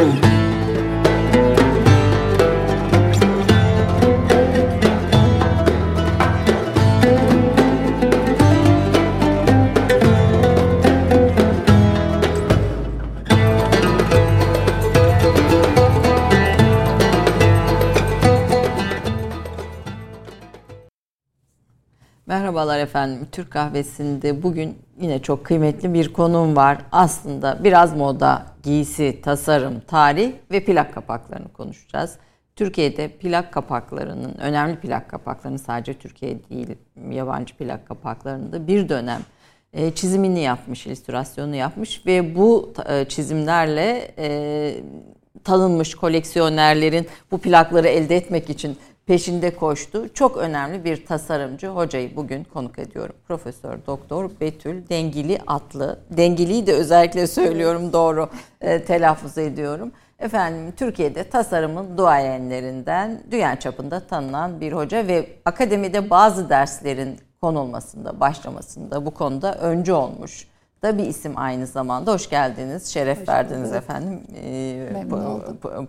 Boom. Efendim. Türk kahvesinde bugün yine çok kıymetli bir konum var. Aslında biraz moda, giysi, tasarım, tarih ve plak kapaklarını konuşacağız. Türkiye'de plak kapaklarının, önemli plak kapaklarının sadece Türkiye değil, yabancı plak kapaklarında bir dönem e, çizimini yapmış, illüstrasyonu yapmış ve bu e, çizimlerle e, tanınmış koleksiyonerlerin bu plakları elde etmek için peşinde koştu. Çok önemli bir tasarımcı hocayı bugün konuk ediyorum. Profesör Doktor Betül Dengili Atlı. Dengili'yi de özellikle söylüyorum doğru e, telaffuz ediyorum. Efendim Türkiye'de tasarımın duayenlerinden dünya çapında tanınan bir hoca ve akademide bazı derslerin konulmasında, başlamasında bu konuda öncü olmuş da bir isim aynı zamanda. Hoş geldiniz, şeref Hoş verdiniz efendim e, bu,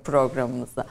programımıza.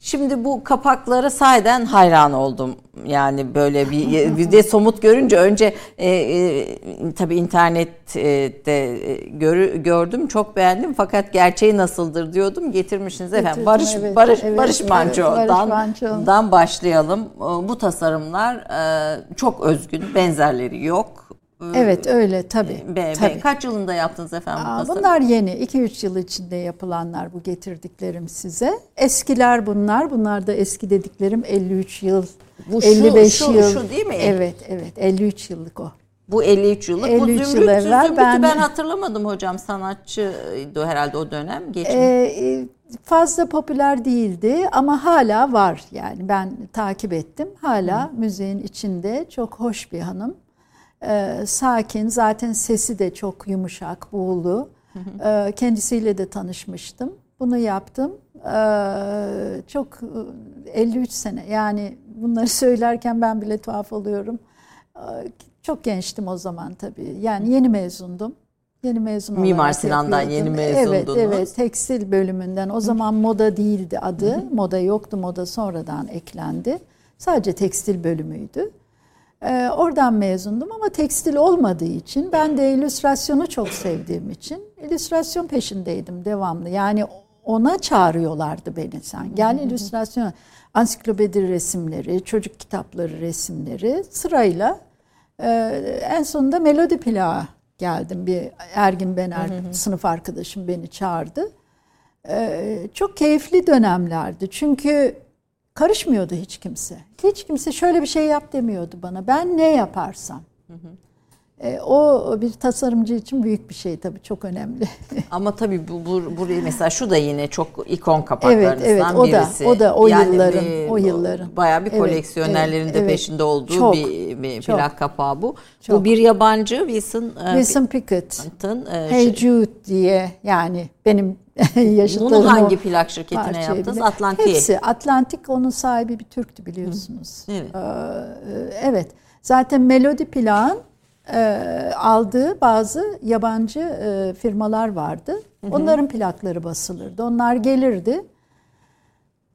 Şimdi bu kapaklara sayeden hayran oldum. Yani böyle bir, bir de somut görünce önce e, e, tabii internette e, gör, gördüm çok beğendim fakat gerçeği nasıldır diyordum getirmişsiniz efendim. Getirdim, Barış evet, Barış evet, Barış Manço'dan evet, başlayalım. Bu tasarımlar e, çok özgün, benzerleri yok Evet öyle tabii. Be, tabii. Kaç yılında yaptınız efendim Aa, Bunlar yeni. 2-3 yıl içinde yapılanlar bu getirdiklerim size. Eskiler bunlar. Bunlar da eski dediklerim 53 yıl, bu 55 şu, yıl. Şu değil mi? Evet evet 53 yıllık o. Bu 53 yıllık. 53 bu Zümrüt, yıl evvel Zümrüt'ü ben, ben hatırlamadım hocam. Sanatçıydı herhalde o dönem. Geçin. Ee, fazla popüler değildi ama hala var yani ben takip ettim. Hala Hı. müziğin içinde çok hoş bir hanım. Ee, sakin, zaten sesi de çok yumuşak, buğulu. Ee, kendisiyle de tanışmıştım. Bunu yaptım. Ee, çok 53 sene yani bunları söylerken ben bile tuhaf oluyorum. Çok gençtim o zaman tabii. Yani yeni mezundum. Yeni mezun Mimar Sinan'dan yeni mezundunuz. Evet, evet. Tekstil bölümünden. O zaman moda değildi adı. Moda yoktu. Moda sonradan eklendi. Sadece tekstil bölümüydü. Ee, oradan mezundum ama tekstil olmadığı için ben de illüstrasyonu çok sevdiğim için illüstrasyon peşindeydim devamlı. Yani ona çağırıyorlardı beni sen. Gel illüstrasyon, ansiklopedi resimleri, çocuk kitapları resimleri sırayla e, en sonunda melodi plağı geldim. Bir Ergin Bener sınıf arkadaşım beni çağırdı. E, çok keyifli dönemlerdi. Çünkü Karışmıyordu hiç kimse. Hiç kimse şöyle bir şey yap demiyordu bana. Ben ne yaparsam. Hı hı. E, o bir tasarımcı için büyük bir şey tabii çok önemli. Ama tabii bu, bu burayı mesela şu da yine çok ikon kapaklarınızdan evet, evet, o birisi. Da, o da o yani yılların bir, o yılların. Bayağı bir koleksiyonerlerin evet, de evet, peşinde olduğu çok, bir, bir çok, plak kapağı bu. Çok. Bu bir yabancı Wilson e, Wilson Pickett'ın e, Hey şey, Jude diye yani benim yaşıtlarım. Bunu hangi plak şirketine yaptınız? Atlantik. Hepsi. Atlantik onun sahibi bir Türktü biliyorsunuz. Hı. Evet. Ee, evet. Zaten Melodi Plak'ın e, aldığı bazı yabancı e, firmalar vardı. Hı hı. Onların plakları basılırdı. Onlar gelirdi.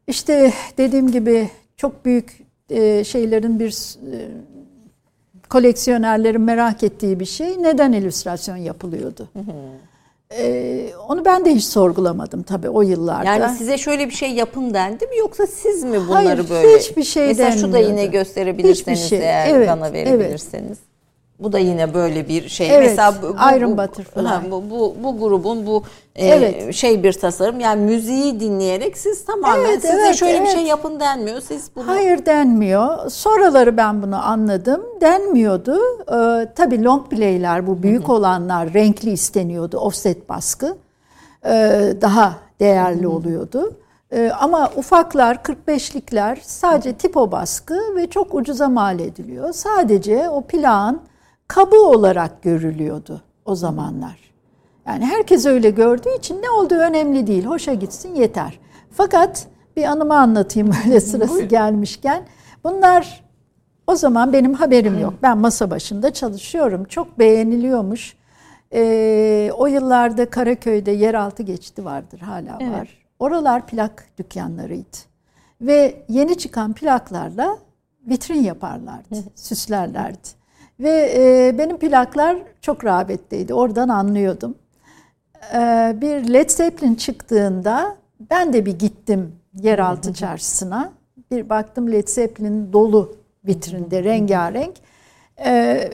İşte dediğim gibi çok büyük e, şeylerin bir e, koleksiyonerlerin merak ettiği bir şey neden illüstrasyon yapılıyordu. Hı hı. Ee, onu ben de hiç sorgulamadım tabii o yıllarda. Yani size şöyle bir şey yapın dendi mi yoksa siz mi bunları Hayır, böyle? hiçbir şey Mesela denmiyordu. şu da yine gösterebilirseniz şey. eğer evet, bana verebilirseniz. Evet. Bu da yine böyle bir şey. Evet, Mesela bu, bu, Iron Butterfly. Ha, bu, bu, bu grubun bu e, evet. şey bir tasarım. Yani müziği dinleyerek siz tamamen evet, size evet, şöyle evet. bir şey yapın denmiyor. Siz bunu... Hayır denmiyor. Sonraları ben bunu anladım. Denmiyordu. Ee, tabii long play'ler bu büyük Hı-hı. olanlar renkli isteniyordu. Offset baskı. Ee, daha değerli Hı-hı. oluyordu. Ee, ama ufaklar, 45'likler sadece tipo baskı ve çok ucuza mal ediliyor. Sadece o plağın kabı olarak görülüyordu o zamanlar. Yani herkes öyle gördüğü için ne olduğu önemli değil. Hoşa gitsin yeter. Fakat bir anımı anlatayım öyle sırası gelmişken. Bunlar o zaman benim haberim yok. Ben masa başında çalışıyorum. Çok beğeniliyormuş. Ee, o yıllarda Karaköy'de yeraltı geçidi vardır hala var. oralar plak dükkanlarıydı. Ve yeni çıkan plaklarla vitrin yaparlardı, süslerlerdi. Ve e, benim plaklar çok rağbetteydi. Oradan anlıyordum. E, bir Led Zeppelin çıktığında ben de bir gittim yeraltı çarşısına. Bir baktım Led Zeppelin dolu vitrinde rengarenk. E,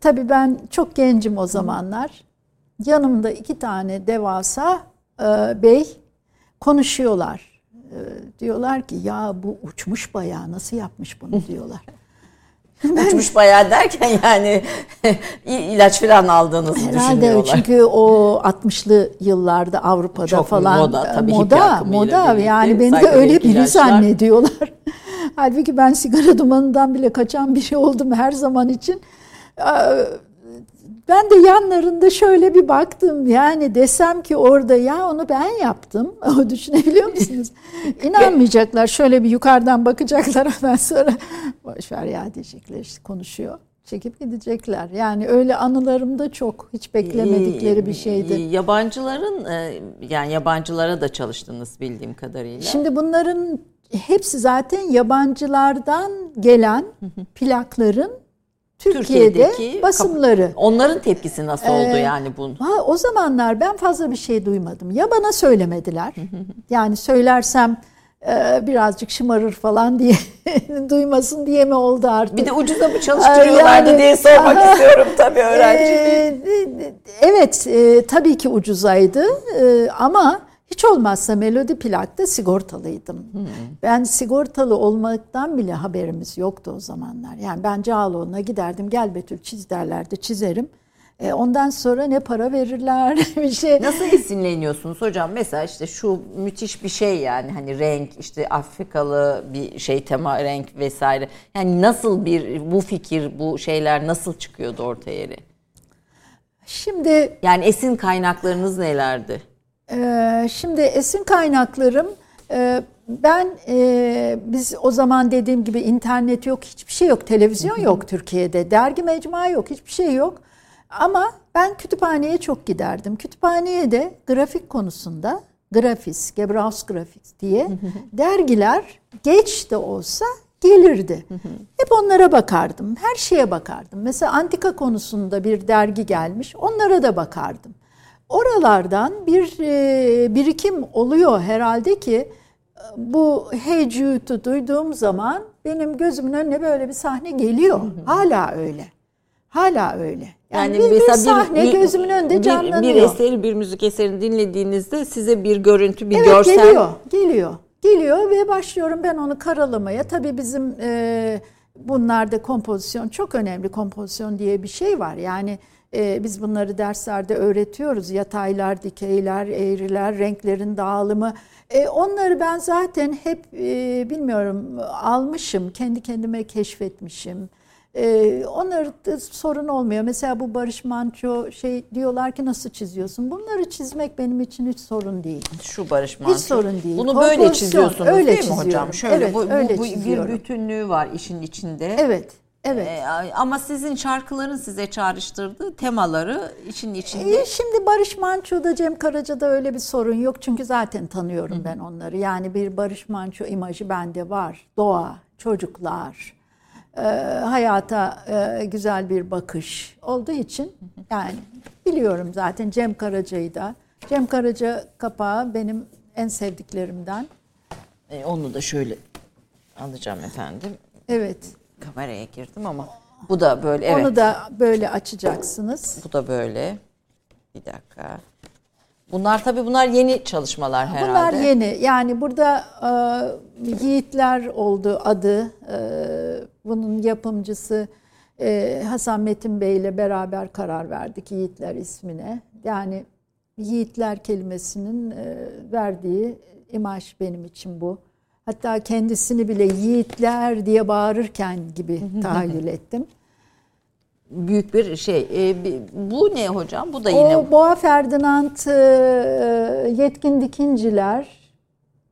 tabii ben çok gencim o zamanlar. Yanımda iki tane devasa e, bey konuşuyorlar. E, diyorlar ki ya bu uçmuş bayağı nasıl yapmış bunu diyorlar. Uçmuş bayağı derken yani ilaç falan aldığınızı Herhalde düşünüyorlar. çünkü o 60'lı yıllarda Avrupa'da Çok falan moda tabii moda moda yani beni de öyle biri ilaçlar. zannediyorlar. Halbuki ben sigara dumanından bile kaçan bir şey oldum her zaman için. Ben de yanlarında şöyle bir baktım. Yani desem ki orada ya onu ben yaptım. O düşünebiliyor musunuz? İnanmayacaklar. Şöyle bir yukarıdan bakacaklar ondan sonra boşver ya diyecekler işte konuşuyor. Çekip gidecekler. Yani öyle anılarım da çok. Hiç beklemedikleri bir şeydi. Yabancıların e, yani yabancılara da çalıştınız bildiğim kadarıyla. Şimdi bunların hepsi zaten yabancılardan gelen plakların Türkiye'de Türkiye'deki basımları. Onların tepkisi nasıl oldu ee, yani bunun? Ha, o zamanlar ben fazla bir şey duymadım. Ya bana söylemediler. yani söylersem e, birazcık şımarır falan diye duymasın diye mi oldu artık? Bir de ucuza mı çalıştırıyorlardı yani, diye sormak aha, istiyorum tabii öğrenci. E, evet e, tabii ki ucuzaydı e, ama hiç olmazsa Melodi Plak'ta sigortalıydım. Hmm. Ben sigortalı olmaktan bile haberimiz yoktu o zamanlar. Yani ben Cağaloğlu'na giderdim gel Betül çiz derlerdi çizerim. E ondan sonra ne para verirler bir şey. Nasıl esinleniyorsunuz hocam? Mesela işte şu müthiş bir şey yani hani renk işte Afrikalı bir şey tema renk vesaire. Yani nasıl bir bu fikir bu şeyler nasıl çıkıyordu ortaya yeri? Şimdi yani esin kaynaklarınız nelerdi? Ee, şimdi esin kaynaklarım e, ben e, biz o zaman dediğim gibi internet yok, hiçbir şey yok, televizyon yok Türkiye'de, dergi mecmua yok, hiçbir şey yok. Ama ben kütüphaneye çok giderdim. Kütüphaneye de grafik konusunda Grafis, Gebrauchs Grafis diye dergiler geç de olsa gelirdi. Hep onlara bakardım. Her şeye bakardım. Mesela antika konusunda bir dergi gelmiş. Onlara da bakardım. Oralardan bir e, birikim oluyor herhalde ki bu Hey Jude'u duyduğum zaman benim gözümün önüne böyle bir sahne geliyor. Hala öyle. Hala öyle. Yani, yani bir, mesela bir sahne bir, gözümün önünde canlanıyor. Bir, bir eseri, bir müzik eserini dinlediğinizde size bir görüntü, bir evet, görsel... geliyor, geliyor. Geliyor ve başlıyorum ben onu karalamaya. Tabii bizim e, bunlarda kompozisyon çok önemli. Kompozisyon diye bir şey var. Yani e, biz bunları derslerde öğretiyoruz. Yataylar, dikeyler, eğriler, renklerin dağılımı. E, onları ben zaten hep e, bilmiyorum almışım, kendi kendime keşfetmişim. Ee, onlarda sorun olmuyor. Mesela bu Barış Manço şey diyorlar ki nasıl çiziyorsun? Bunları çizmek benim için hiç sorun değil. Şu Barış Manço. Hiç sorun değil. Bunu böyle çiziyorsunuz öyle değil mi hocam? Şöyle evet, bu, öyle bu, bir bütünlüğü var işin içinde. Evet. Evet. Ee, ama sizin şarkıların size çağrıştırdığı temaları için içinde. Ee, şimdi Barış Manço'da, Cem Karaca'da öyle bir sorun yok. Çünkü zaten tanıyorum Hı. ben onları. Yani bir Barış Manço imajı bende var. Doğa, çocuklar, e, hayata e, güzel bir bakış olduğu için yani biliyorum zaten Cem Karaca'yı da. Cem Karaca kapağı benim en sevdiklerimden. E, onu da şöyle alacağım efendim. Evet kameraya girdim ama bu da böyle evet. Onu da böyle açacaksınız. Bu da böyle. Bir dakika. Bunlar tabii bunlar yeni çalışmalar herhalde. Bunlar yeni. Yani burada e, Yiğitler oldu adı. E, bunun yapımcısı e, Hasan Metin Bey ile beraber karar verdik Yiğitler ismine. Yani Yiğitler kelimesinin e, verdiği imaj benim için bu. Hatta kendisini bile yiğitler diye bağırırken gibi tahayyül ettim. Büyük bir şey. E, bu ne hocam? Bu da yine... O Boğa Ferdinand e, Yetkin Dikinciler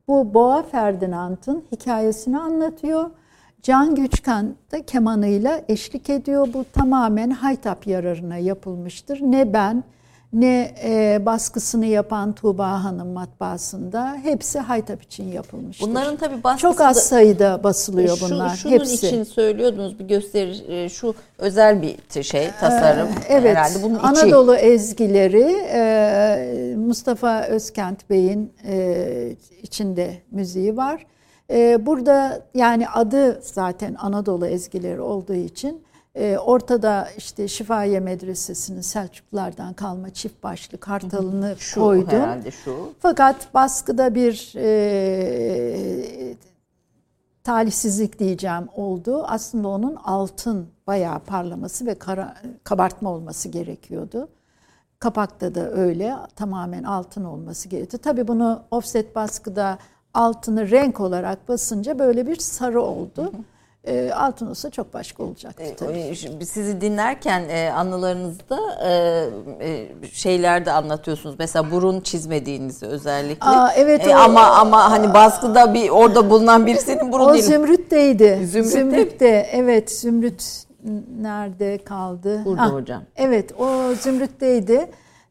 bu Boğa Ferdinand'ın hikayesini anlatıyor. Can Güçkan da kemanıyla eşlik ediyor. Bu tamamen Haytap yararına yapılmıştır. Ne ben ne e, baskısını yapan Tuğba Hanım matbaasında hepsi Haytap için yapılmıştır. Bunların tabii baskısı çok az sayıda basılıyor şu, bunlar. Şunun hepsi. için söylüyordunuz bir gösteri e, şu özel bir şey tasarım Ee, evet. herhalde bunun içi. Anadolu ezgileri e, Mustafa Özkent Bey'in e, içinde müziği var. E, burada yani adı zaten Anadolu ezgileri olduğu için e, ortada işte Şifaye Medresesi'nin Selçuklulardan kalma çift başlı kartalını şu koydum. herhalde şu. Fakat baskıda bir e, talihsizlik diyeceğim oldu. Aslında onun altın bayağı parlaması ve kara, kabartma olması gerekiyordu. Kapakta da öyle tamamen altın olması gerekiyordu. Tabii bunu offset baskıda altını renk olarak basınca böyle bir sarı oldu. E, altın olsa çok başka olacaktı E, tabii. Sizi dinlerken e, anılarınızda e, e, şeyler de anlatıyorsunuz. Mesela burun çizmediğinizi özellikle. Aa, evet, E, o- ama ama hani baskıda bir orada bulunan birisinin burun O değil. Zümrüt'teydi. Zümrüt'te? Zümrüt'te evet Zümrüt nerede kaldı? Burada Ah, hocam. Evet o Zümrüt'teydi.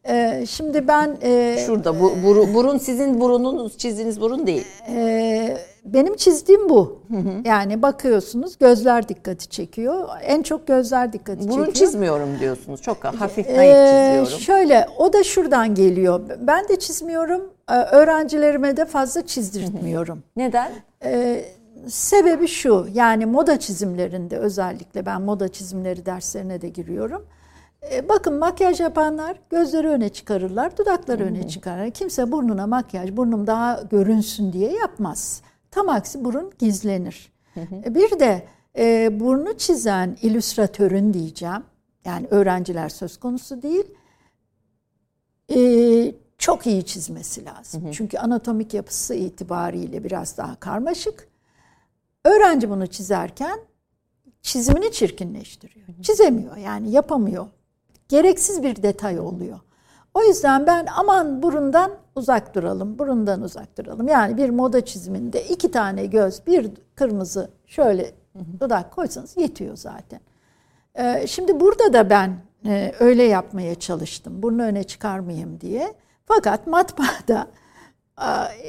Ee, şimdi ben e, Şurada bu buru- burun sizin burununuz çizdiğiniz burun değil. e, benim çizdiğim bu. Yani bakıyorsunuz gözler dikkati çekiyor. En çok gözler dikkati Burun çekiyor. çizmiyorum diyorsunuz. Çok hafif Ee, naif çiziyorum. şöyle o da şuradan geliyor. Ben de çizmiyorum. Ee, Öğrencilerime de fazla çizdirtmiyorum. Neden? Ee, sebebi şu, yani moda çizimlerinde özellikle ben moda çizimleri derslerine de giriyorum. Ee, bakın makyaj yapanlar gözleri öne çıkarırlar, dudakları öne çıkarır. Kimse burnuna makyaj, burnum daha görünsün diye yapmaz. Tam aksi burun gizlenir. Ee, Bir de e, burnu çizen illüstratörün diyeceğim, yani öğrenciler söz konusu değil, e, çok iyi çizmesi lazım. Çünkü anatomik yapısı itibariyle biraz daha karmaşık. Öğrenci bunu çizerken çizimini çirkinleştiriyor. Çizemiyor yani yapamıyor. Gereksiz bir detay oluyor. O yüzden ben aman burundan uzak duralım, burundan uzak duralım. Yani bir moda çiziminde iki tane göz, bir kırmızı şöyle dudak koysanız yetiyor zaten. Ee, Şimdi burada da ben e, öyle yapmaya çalıştım. Burnu öne çıkarmayayım diye. Fakat matbaada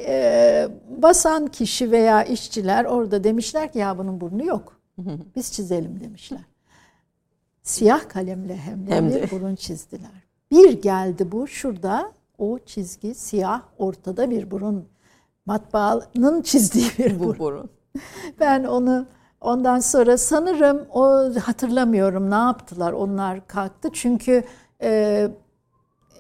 e, basan kişi veya işçiler orada demişler ki ya bunun burnu yok. Biz çizelim demişler. Siyah kalemle hem de Hem bir de. burun çizdiler. Bir geldi bu şurada o çizgi siyah ortada bir burun. Matbaanın çizdiği bir burun. Bu burun. Ben onu ondan sonra sanırım o hatırlamıyorum ne yaptılar onlar kalktı çünkü e,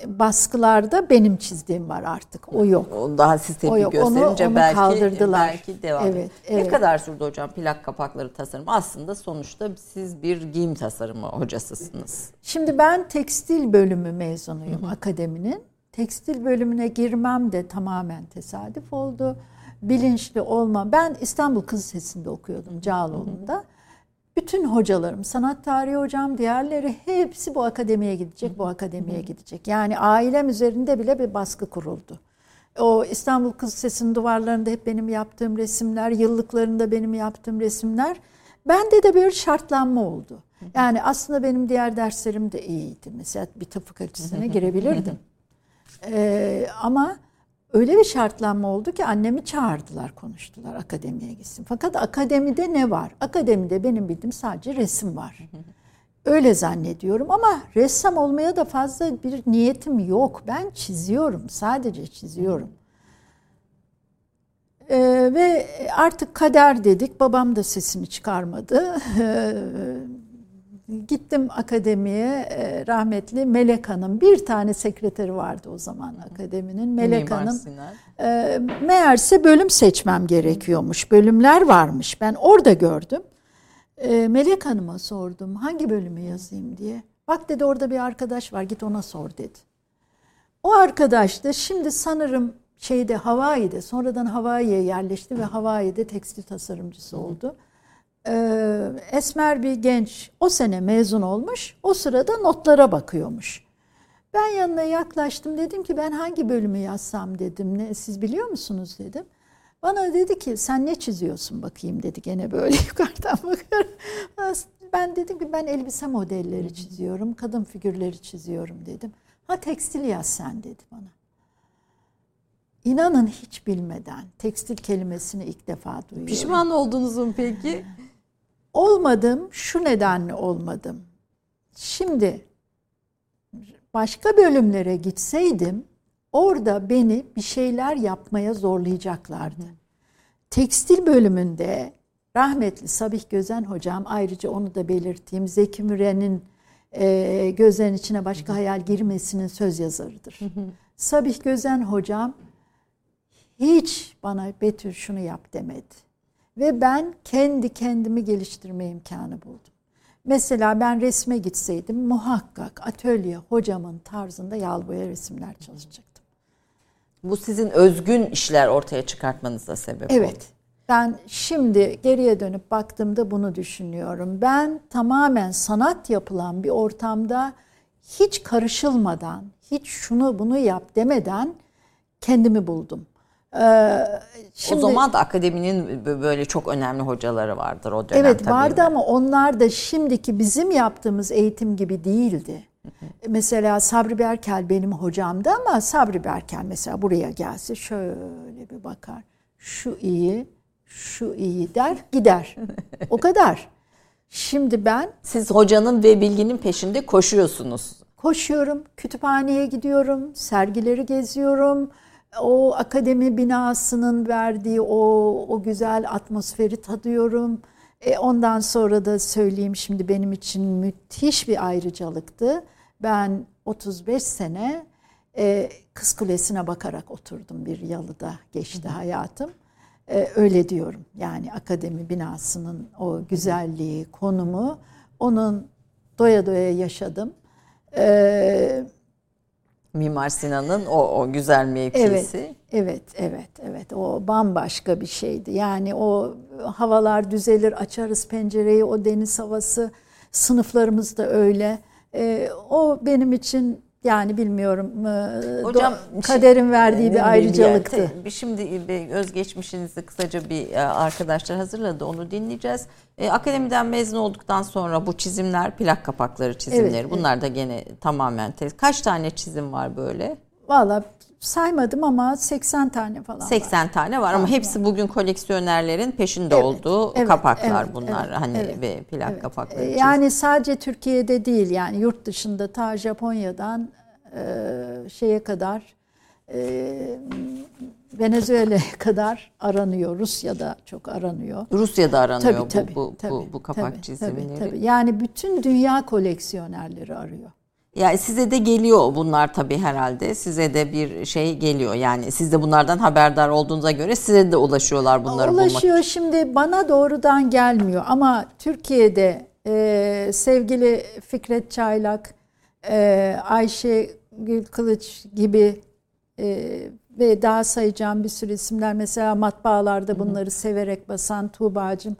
baskılarda benim çizdiğim var artık o yok. O daha siz O yok, onu- gösterince onu belki kaldırdılar. belki devam. Evet, evet. Ne kadar sürdü hocam plak kapakları tasarımı? Aslında sonuçta siz bir giyim tasarımı hocasısınız. Şimdi ben tekstil bölümü mezunuyum akademinin. Tekstil bölümüne girmem de tamamen tesadüf oldu. Bilinçli olma. Ben İstanbul Kız Lisesi'nde okuyordum Cağaloğlu'nda. Bütün hocalarım, sanat tarihi hocam, diğerleri hepsi bu akademiye gidecek, bu akademiye gidecek. Yani ailem üzerinde bile bir baskı kuruldu. O İstanbul Kız Lisesi'nin duvarlarında hep benim yaptığım resimler, yıllıklarında benim yaptığım resimler. Bende de bir şartlanma oldu. Yani aslında benim diğer derslerim de iyiydi. Mesela bir tıp fakültesine girebilirdim. Ee, ama öyle bir şartlanma oldu ki annemi çağırdılar, konuştular akademiye gitsin. Fakat akademide ne var? Akademide benim bildiğim sadece resim var. Öyle zannediyorum ama ressam olmaya da fazla bir niyetim yok. Ben çiziyorum, sadece çiziyorum. Ee, ve artık kader dedik. Babam da sesini çıkarmadı. Gittim akademiye e, rahmetli Melek Hanım. Bir tane sekreteri vardı o zaman akademinin. Melek Mimar Hanım. Sinan. E, meğerse bölüm seçmem gerekiyormuş. Bölümler varmış. Ben orada gördüm. E, Melek Hanım'a sordum hangi bölümü yazayım diye. Bak dedi orada bir arkadaş var git ona sor dedi. O arkadaş da şimdi sanırım şeyde Hawaii'de sonradan Hawaii'ye yerleşti ve Hawaii'de tekstil tasarımcısı oldu. Ee, esmer bir genç o sene mezun olmuş. O sırada notlara bakıyormuş. Ben yanına yaklaştım dedim ki ben hangi bölümü yazsam dedim. Ne, siz biliyor musunuz dedim. Bana dedi ki sen ne çiziyorsun bakayım dedi gene böyle yukarıdan bakıyorum. Ben dedim ki ben elbise modelleri çiziyorum, kadın figürleri çiziyorum dedim. Ha tekstil yaz sen dedi bana. İnanın hiç bilmeden tekstil kelimesini ilk defa duyuyorum. Pişman oldunuz mu peki? Olmadım. Şu nedenle olmadım. Şimdi başka bölümlere gitseydim orada beni bir şeyler yapmaya zorlayacaklardı. Tekstil bölümünde rahmetli Sabih Gözen hocam ayrıca onu da belirteyim. Zeki Müren'in e, gözlerin içine başka hayal girmesinin söz yazarıdır. Sabih Gözen hocam hiç bana Betül şunu yap demedi. Ve ben kendi kendimi geliştirme imkanı buldum. Mesela ben resme gitseydim muhakkak atölye hocamın tarzında yağlı boya resimler çalışacaktım. Bu sizin özgün işler ortaya çıkartmanıza sebep Evet. oldu. Ben şimdi geriye dönüp baktığımda bunu düşünüyorum. Ben tamamen sanat yapılan bir ortamda hiç karışılmadan, hiç şunu bunu yap demeden kendimi buldum. Ee, şimdi, o zaman da akademinin böyle çok önemli hocaları vardır o dönem Evet tabii vardı mi? ama onlar da şimdiki bizim yaptığımız eğitim gibi değildi. Mesela Sabri Berkel benim hocamdı ama Sabri Berkel mesela buraya gelse şöyle bir bakar. Şu iyi, şu iyi der gider. o kadar. Şimdi ben... Siz hocanın ve bilginin peşinde koşuyorsunuz. Koşuyorum, kütüphaneye gidiyorum, sergileri geziyorum. O akademi binasının verdiği o, o güzel atmosferi tadıyorum. E ondan sonra da söyleyeyim şimdi benim için müthiş bir ayrıcalıktı. Ben 35 sene e, Kız Kulesi'ne bakarak oturdum bir yalıda geçti hayatım. E, öyle diyorum yani akademi binasının o güzelliği, konumu onun doya doya yaşadım. Evet Mimar Sinan'ın o, o güzel mevkisi. Evet, evet, evet, evet. O bambaşka bir şeydi. Yani o havalar düzelir, açarız pencereyi, o deniz havası, sınıflarımız da öyle. Ee, o benim için yani bilmiyorum e, Hocam, kaderin şey, verdiği bir ayrıcalıktı. Yani, şimdi özgeçmişinizi kısaca bir e, arkadaşlar hazırladı onu dinleyeceğiz. E, akademiden mezun olduktan sonra bu çizimler plak kapakları çizimleri evet, bunlar evet. da gene tamamen tez. Kaç tane çizim var böyle? Valla saymadım ama 80 tane falan 80 var. tane var ama hepsi bugün koleksiyonerlerin peşinde evet, olduğu evet, kapaklar evet, bunlar evet, hani evet, ve plak evet. kapakları. Çizim. Yani sadece Türkiye'de değil yani yurt dışında ta Japonya'dan e, şeye kadar e, Venezuela'ya kadar aranıyor. Rusya'da çok aranıyor. Rusya'da aranıyor tabii, tabii, bu, bu, tabii, bu, bu kapak tabii, çizimleri. Tabii, tabii. Yani bütün dünya koleksiyonerleri arıyor. Yani size de geliyor bunlar tabii herhalde. Size de bir şey geliyor. Yani siz de bunlardan haberdar olduğunuza göre size de ulaşıyorlar bunları Ulaşıyor. bulmak. Ulaşıyor. Şimdi bana doğrudan gelmiyor ama Türkiye'de e, sevgili Fikret Çaylak, e, Ayşe Gül Kılıç gibi e, ve daha sayacağım bir sürü isimler. Mesela matbaalarda bunları Hı-hı. severek basan Tuğba'cığım.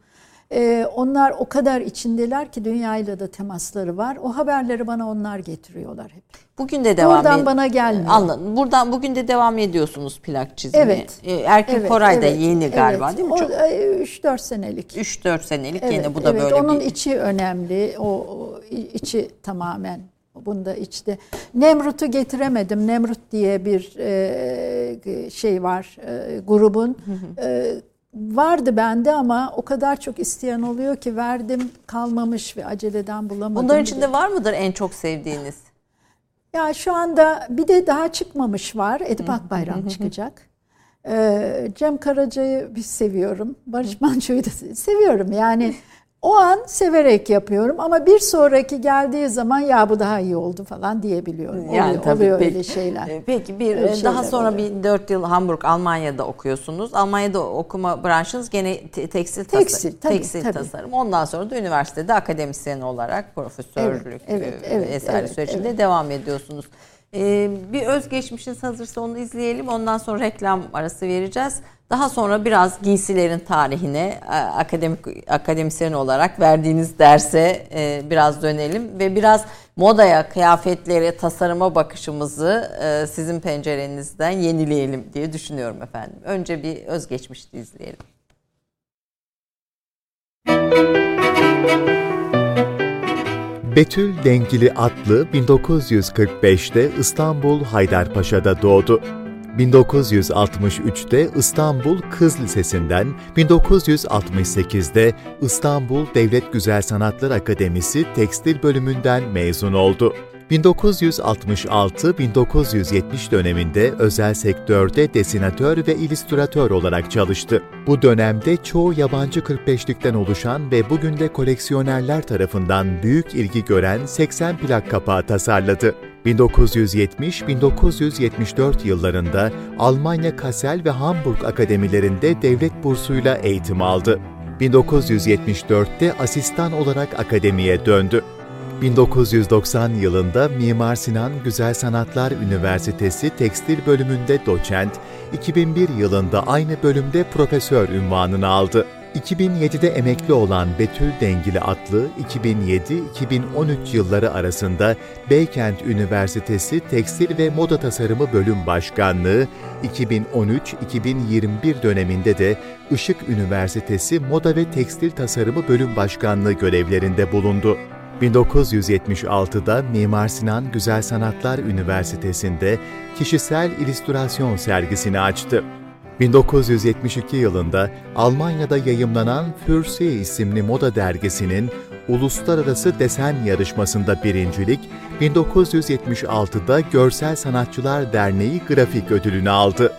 Ee, onlar o kadar içindeler ki dünyayla da temasları var. O haberleri bana onlar getiriyorlar hep. Bugün de devam Buradan bana gelmiyor. Anladım. Buradan bugün de devam ediyorsunuz plak çizimi. Evet. Ee, Erkin evet, Koray evet, da yeni evet. galiba değil mi? O, 3-4 senelik. 3-4 senelik evet, yine bu da evet, böyle onun bir... içi önemli. O, o içi tamamen Bunda içte. Nemrut'u getiremedim. Nemrut diye bir e, şey var e, grubun. E, vardı bende ama o kadar çok isteyen oluyor ki verdim kalmamış ve aceleden bulamadım. Bunların içinde var mıdır en çok sevdiğiniz? Ya şu anda bir de daha çıkmamış var. Edip Akbayram çıkacak. Ee, Cem Karaca'yı bir seviyorum. Barış Manço'yu da seviyorum. Yani o an severek yapıyorum ama bir sonraki geldiği zaman ya bu daha iyi oldu falan diyebiliyorum. Yani oluyor, tabii, oluyor peki, öyle şeyler. E, peki bir öyle daha sonra oluyor. bir 4 yıl Hamburg Almanya'da okuyorsunuz. Almanya'da okuma branşınız gene tekstil, tekstil, tasarım, tabii, tekstil tabii. tasarım. Ondan sonra da üniversitede akademisyen olarak profesörlük evet, evet, evet, vesaire evet, sürecinde evet. devam ediyorsunuz. Ee, bir özgeçmişiniz hazırsa onu izleyelim. Ondan sonra reklam arası vereceğiz. Daha sonra biraz giysilerin tarihine akademik akademisyen olarak verdiğiniz derse e, biraz dönelim ve biraz modaya, kıyafetlere, tasarıma bakışımızı e, sizin pencerenizden yenileyelim diye düşünüyorum efendim. Önce bir özgeçmişte izleyelim. Betül Dengili Atlı 1945'te İstanbul Haydarpaşa'da doğdu. 1963'te İstanbul Kız Lisesi'nden, 1968'de İstanbul Devlet Güzel Sanatlar Akademisi Tekstil Bölümünden mezun oldu. 1966-1970 döneminde özel sektörde desinatör ve illüstratör olarak çalıştı. Bu dönemde çoğu yabancı 45'likten oluşan ve bugün de koleksiyonerler tarafından büyük ilgi gören 80 plak kapağı tasarladı. 1970-1974 yıllarında Almanya Kassel ve Hamburg akademilerinde devlet bursuyla eğitim aldı. 1974'te asistan olarak akademiye döndü. 1990 yılında Mimar Sinan Güzel Sanatlar Üniversitesi Tekstil Bölümünde doçent, 2001 yılında aynı bölümde profesör ünvanını aldı. 2007'de emekli olan Betül Dengili Atlı, 2007-2013 yılları arasında Beykent Üniversitesi Tekstil ve Moda Tasarımı Bölüm Başkanlığı, 2013-2021 döneminde de Işık Üniversitesi Moda ve Tekstil Tasarımı Bölüm Başkanlığı görevlerinde bulundu. 1976'da Mimar Sinan Güzel Sanatlar Üniversitesi'nde kişisel illüstrasyon sergisini açtı. 1972 yılında Almanya'da yayımlanan Fürsi isimli moda dergisinin Uluslararası Desen Yarışması'nda birincilik, 1976'da Görsel Sanatçılar Derneği Grafik Ödülünü aldı.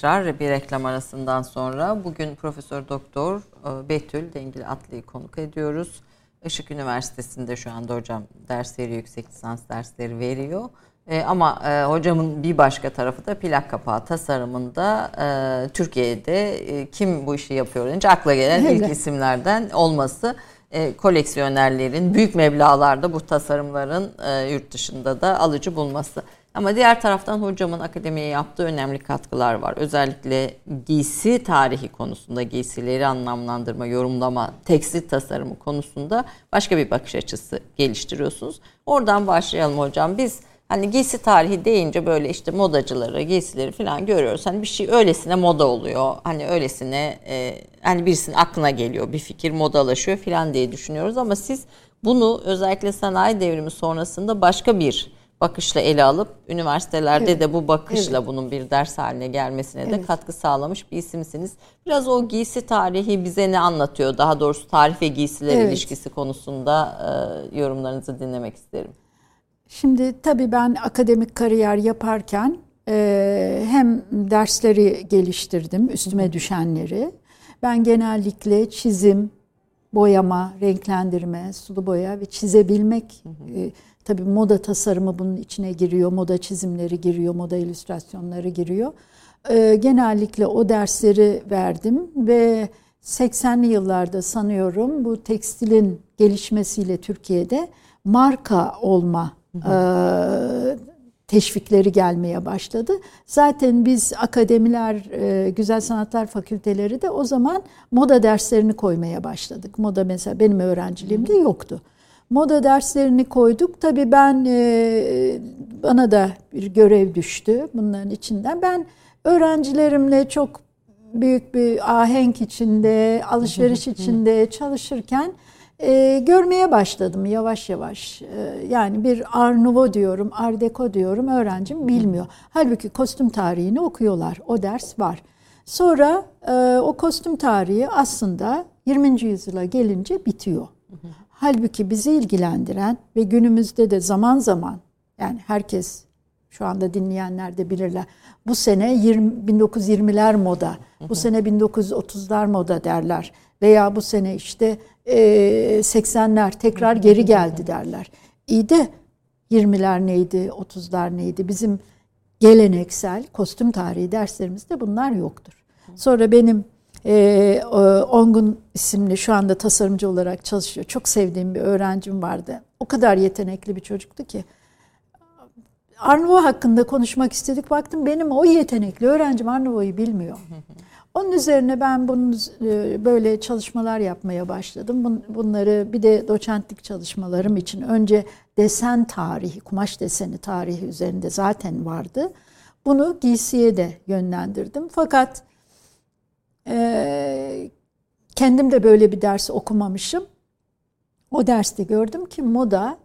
Tekrar bir reklam arasından sonra bugün Profesör Doktor e, Betül Dengil Atlı'yı konuk ediyoruz. Işık Üniversitesi'nde şu anda hocam ders veriyor, yüksek lisans dersleri veriyor. E, ama e, hocamın bir başka tarafı da plak kapağı tasarımında e, Türkiye'de e, kim bu işi yapıyor deyince akla gelen ilk isimlerden olması. E, koleksiyonerlerin büyük meblalarda bu tasarımların e, yurt dışında da alıcı bulması. Ama diğer taraftan hocamın akademiye yaptığı önemli katkılar var. Özellikle giysi tarihi konusunda, giysileri anlamlandırma, yorumlama, tekstil tasarımı konusunda başka bir bakış açısı geliştiriyorsunuz. Oradan başlayalım hocam. Biz hani giysi tarihi deyince böyle işte modacıları, giysileri falan görüyoruz. Hani bir şey öylesine moda oluyor. Hani öylesine e, hani birisinin aklına geliyor bir fikir modalaşıyor falan diye düşünüyoruz. Ama siz bunu özellikle sanayi devrimi sonrasında başka bir bakışla ele alıp üniversitelerde evet. de bu bakışla evet. bunun bir ders haline gelmesine evet. de katkı sağlamış bir isimsiniz. Biraz o giysi tarihi bize ne anlatıyor? Daha doğrusu tarih ve giysiler evet. ilişkisi konusunda e, yorumlarınızı dinlemek isterim. Şimdi tabii ben akademik kariyer yaparken e, hem dersleri geliştirdim, üstüme düşenleri. Ben genellikle çizim, boyama, renklendirme, sulu boya ve çizebilmek... Hı hı. Tabii moda tasarımı bunun içine giriyor, moda çizimleri giriyor, moda illüstrasyonları giriyor. Ee, genellikle o dersleri verdim ve 80'li yıllarda sanıyorum bu tekstilin gelişmesiyle Türkiye'de marka olma e, teşvikleri gelmeye başladı. Zaten biz akademiler, e, güzel sanatlar fakülteleri de o zaman moda derslerini koymaya başladık. Moda mesela benim öğrenciliğimde yoktu. Moda derslerini koyduk. Tabii ben e, bana da bir görev düştü bunların içinden. Ben öğrencilerimle çok büyük bir ahenk içinde, alışveriş içinde çalışırken e, görmeye başladım yavaş yavaş. E, yani bir Art Nouveau diyorum, Art Deco diyorum öğrencim bilmiyor. Halbuki kostüm tarihini okuyorlar. O ders var. Sonra e, o kostüm tarihi aslında 20. yüzyıla gelince bitiyor. Halbuki bizi ilgilendiren ve günümüzde de zaman zaman yani herkes şu anda dinleyenler de bilirler. Bu sene 20, 1920'ler moda, bu sene 1930'lar moda derler. Veya bu sene işte e, 80'ler tekrar geri geldi derler. İyi de 20'ler neydi, 30'lar neydi? Bizim geleneksel kostüm tarihi derslerimizde bunlar yoktur. Sonra benim e, Ongun isimli şu anda tasarımcı olarak çalışıyor. Çok sevdiğim bir öğrencim vardı. O kadar yetenekli bir çocuktu ki. Arnavo hakkında konuşmak istedik. Baktım benim o yetenekli öğrencim Arnavo'yu bilmiyor. Onun üzerine ben bunun e, böyle çalışmalar yapmaya başladım. Bunları bir de doçentlik çalışmalarım için önce desen tarihi, kumaş deseni tarihi üzerinde zaten vardı. Bunu giysiye de yönlendirdim. Fakat e, kendim de böyle bir ders okumamışım. O derste gördüm ki moda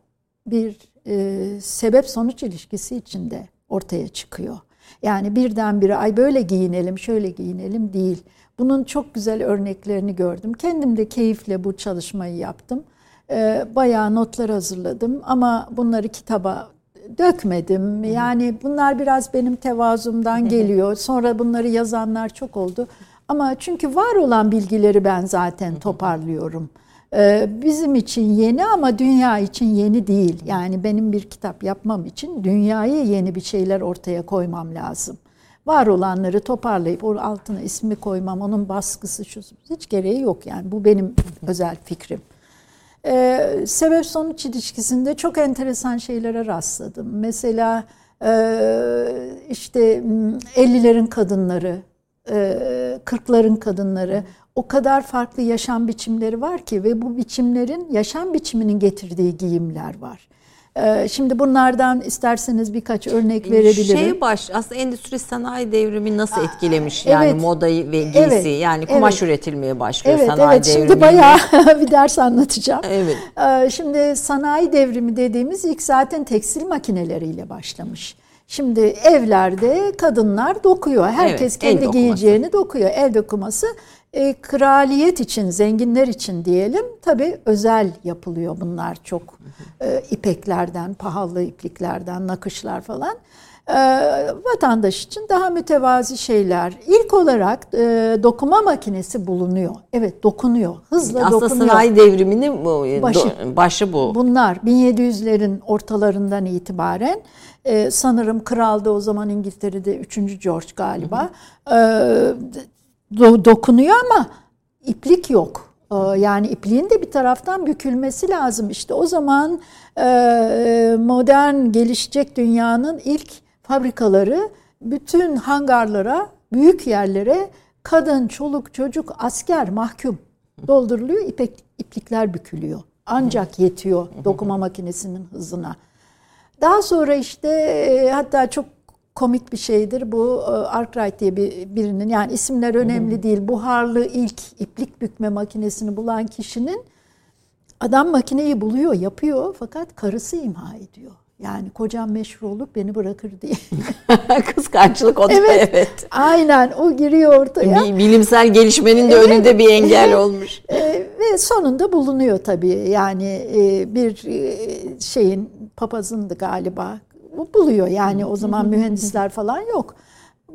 bir e, sebep sonuç ilişkisi içinde ortaya çıkıyor. Yani birdenbire ay böyle giyinelim, şöyle giyinelim değil. Bunun çok güzel örneklerini gördüm. Kendim de keyifle bu çalışmayı yaptım. E, bayağı notlar hazırladım ama bunları kitaba dökmedim. Yani bunlar biraz benim tevazumdan geliyor. Sonra bunları yazanlar çok oldu. Ama çünkü var olan bilgileri ben zaten toparlıyorum. Ee, bizim için yeni ama dünya için yeni değil. Yani benim bir kitap yapmam için dünyaya yeni bir şeyler ortaya koymam lazım. Var olanları toparlayıp o altına ismi koymam, onun baskısı şu hiç gereği yok yani. Bu benim özel fikrim. Ee, sebep sonuç ilişkisinde çok enteresan şeylere rastladım. Mesela e, işte 50'lerin kadınları, 40'ların kadınları o kadar farklı yaşam biçimleri var ki ve bu biçimlerin yaşam biçiminin getirdiği giyimler var. Ee, şimdi bunlardan isterseniz birkaç örnek verebilirim. Şey baş aslında endüstri sanayi devrimi nasıl etkilemiş yani evet, modayı ve giysi evet, yani kumaş evet, üretilmeye başlıyor evet, sanayi evet, devrimi. Şimdi bayağı bir ders anlatacağım. Evet. Ee, şimdi sanayi devrimi dediğimiz ilk zaten tekstil makineleriyle başlamış. Şimdi evlerde kadınlar dokuyor. Herkes evet, kendi giyeceğini dokuyor. El dokuması e, kraliyet için, zenginler için diyelim tabii özel yapılıyor bunlar çok. E, ipeklerden, pahalı ipliklerden, nakışlar falan. E, vatandaş için daha mütevazi şeyler. İlk olarak e, dokuma makinesi bulunuyor. Evet dokunuyor. Hızla Aslında dokunuyor. Aslında sanayi devriminin bu, başı, başı bu. Bunlar 1700'lerin ortalarından itibaren e, sanırım kralda o zaman İngiltere'de 3. George galiba. Hı hı. E, do, dokunuyor ama iplik yok. Ee, yani ipliğin de bir taraftan bükülmesi lazım. İşte o zaman e, modern gelişecek dünyanın ilk fabrikaları bütün hangarlara, büyük yerlere kadın, çoluk, çocuk, asker, mahkum dolduruluyor. İpek, iplikler bükülüyor. Ancak yetiyor dokuma makinesinin hızına. Daha sonra işte e, hatta çok komik bir şeydir. Bu e, Arkwright diye bir, birinin yani isimler önemli değil. Buharlı ilk iplik bükme makinesini bulan kişinin adam makineyi buluyor, yapıyor fakat karısı imha ediyor. Yani kocam meşhur olup beni bırakır diye. Kıskançlık o da evet, evet. Aynen o giriyor ortaya. Bilimsel gelişmenin de evet. önünde bir engel olmuş. E, ve sonunda bulunuyor tabii. Yani e, bir şeyin papazındı galiba buluyor. Yani o zaman mühendisler falan yok.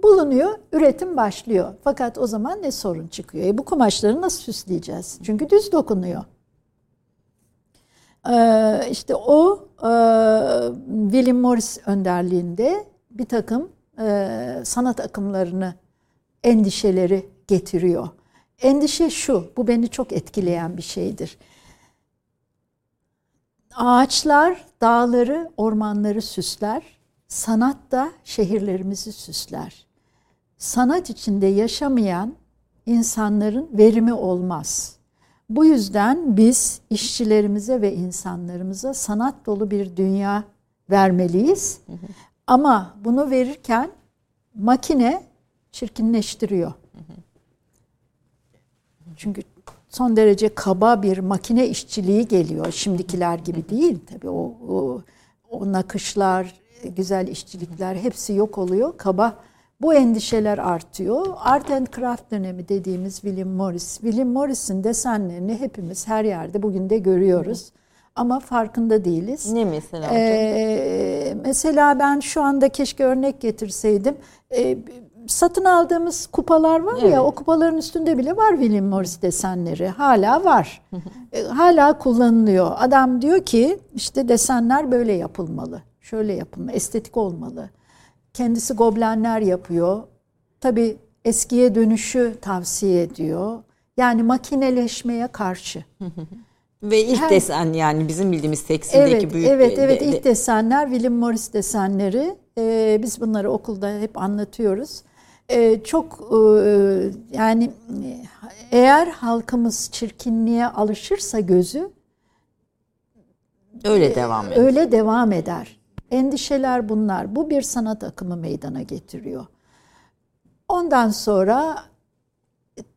Bulunuyor, üretim başlıyor. Fakat o zaman ne sorun çıkıyor? E bu kumaşları nasıl süsleyeceğiz? Çünkü düz dokunuyor. Ee, işte o e, William Morris önderliğinde bir takım e, sanat akımlarını, endişeleri getiriyor. Endişe şu, bu beni çok etkileyen bir şeydir. Ağaçlar dağları, ormanları süsler. Sanat da şehirlerimizi süsler. Sanat içinde yaşamayan insanların verimi olmaz. Bu yüzden biz işçilerimize ve insanlarımıza sanat dolu bir dünya vermeliyiz. Ama bunu verirken makine çirkinleştiriyor. Çünkü son derece kaba bir makine işçiliği geliyor. Şimdikiler gibi değil tabii o, o, o nakışlar, güzel işçilikler hepsi yok oluyor. Kaba bu endişeler artıyor. Art and Craft dönemi dediğimiz William Morris. William Morris'in desenlerini hepimiz her yerde bugün de görüyoruz. Ama farkında değiliz. Ne mesela Ee, mesela ben şu anda keşke örnek getirseydim. Ee, satın aldığımız kupalar var evet. ya o kupaların üstünde bile var William Morris desenleri. Hala var. E, hala kullanılıyor. Adam diyor ki işte desenler böyle yapılmalı. Şöyle yapılmalı. Estetik olmalı. Kendisi goblenler yapıyor. Tabii eskiye dönüşü tavsiye ediyor. Yani makineleşmeye karşı. Ve ilk Her, desen yani bizim bildiğimiz tekstildeki evet, büyük Evet, evet de, ilk desenler William Morris desenleri. Ee, biz bunları okulda hep anlatıyoruz. Ee, çok e, yani eğer halkımız çirkinliğe alışırsa gözü öyle devam eder. Öyle devam eder. Endişeler bunlar. Bu bir sanat akımı meydana getiriyor. Ondan sonra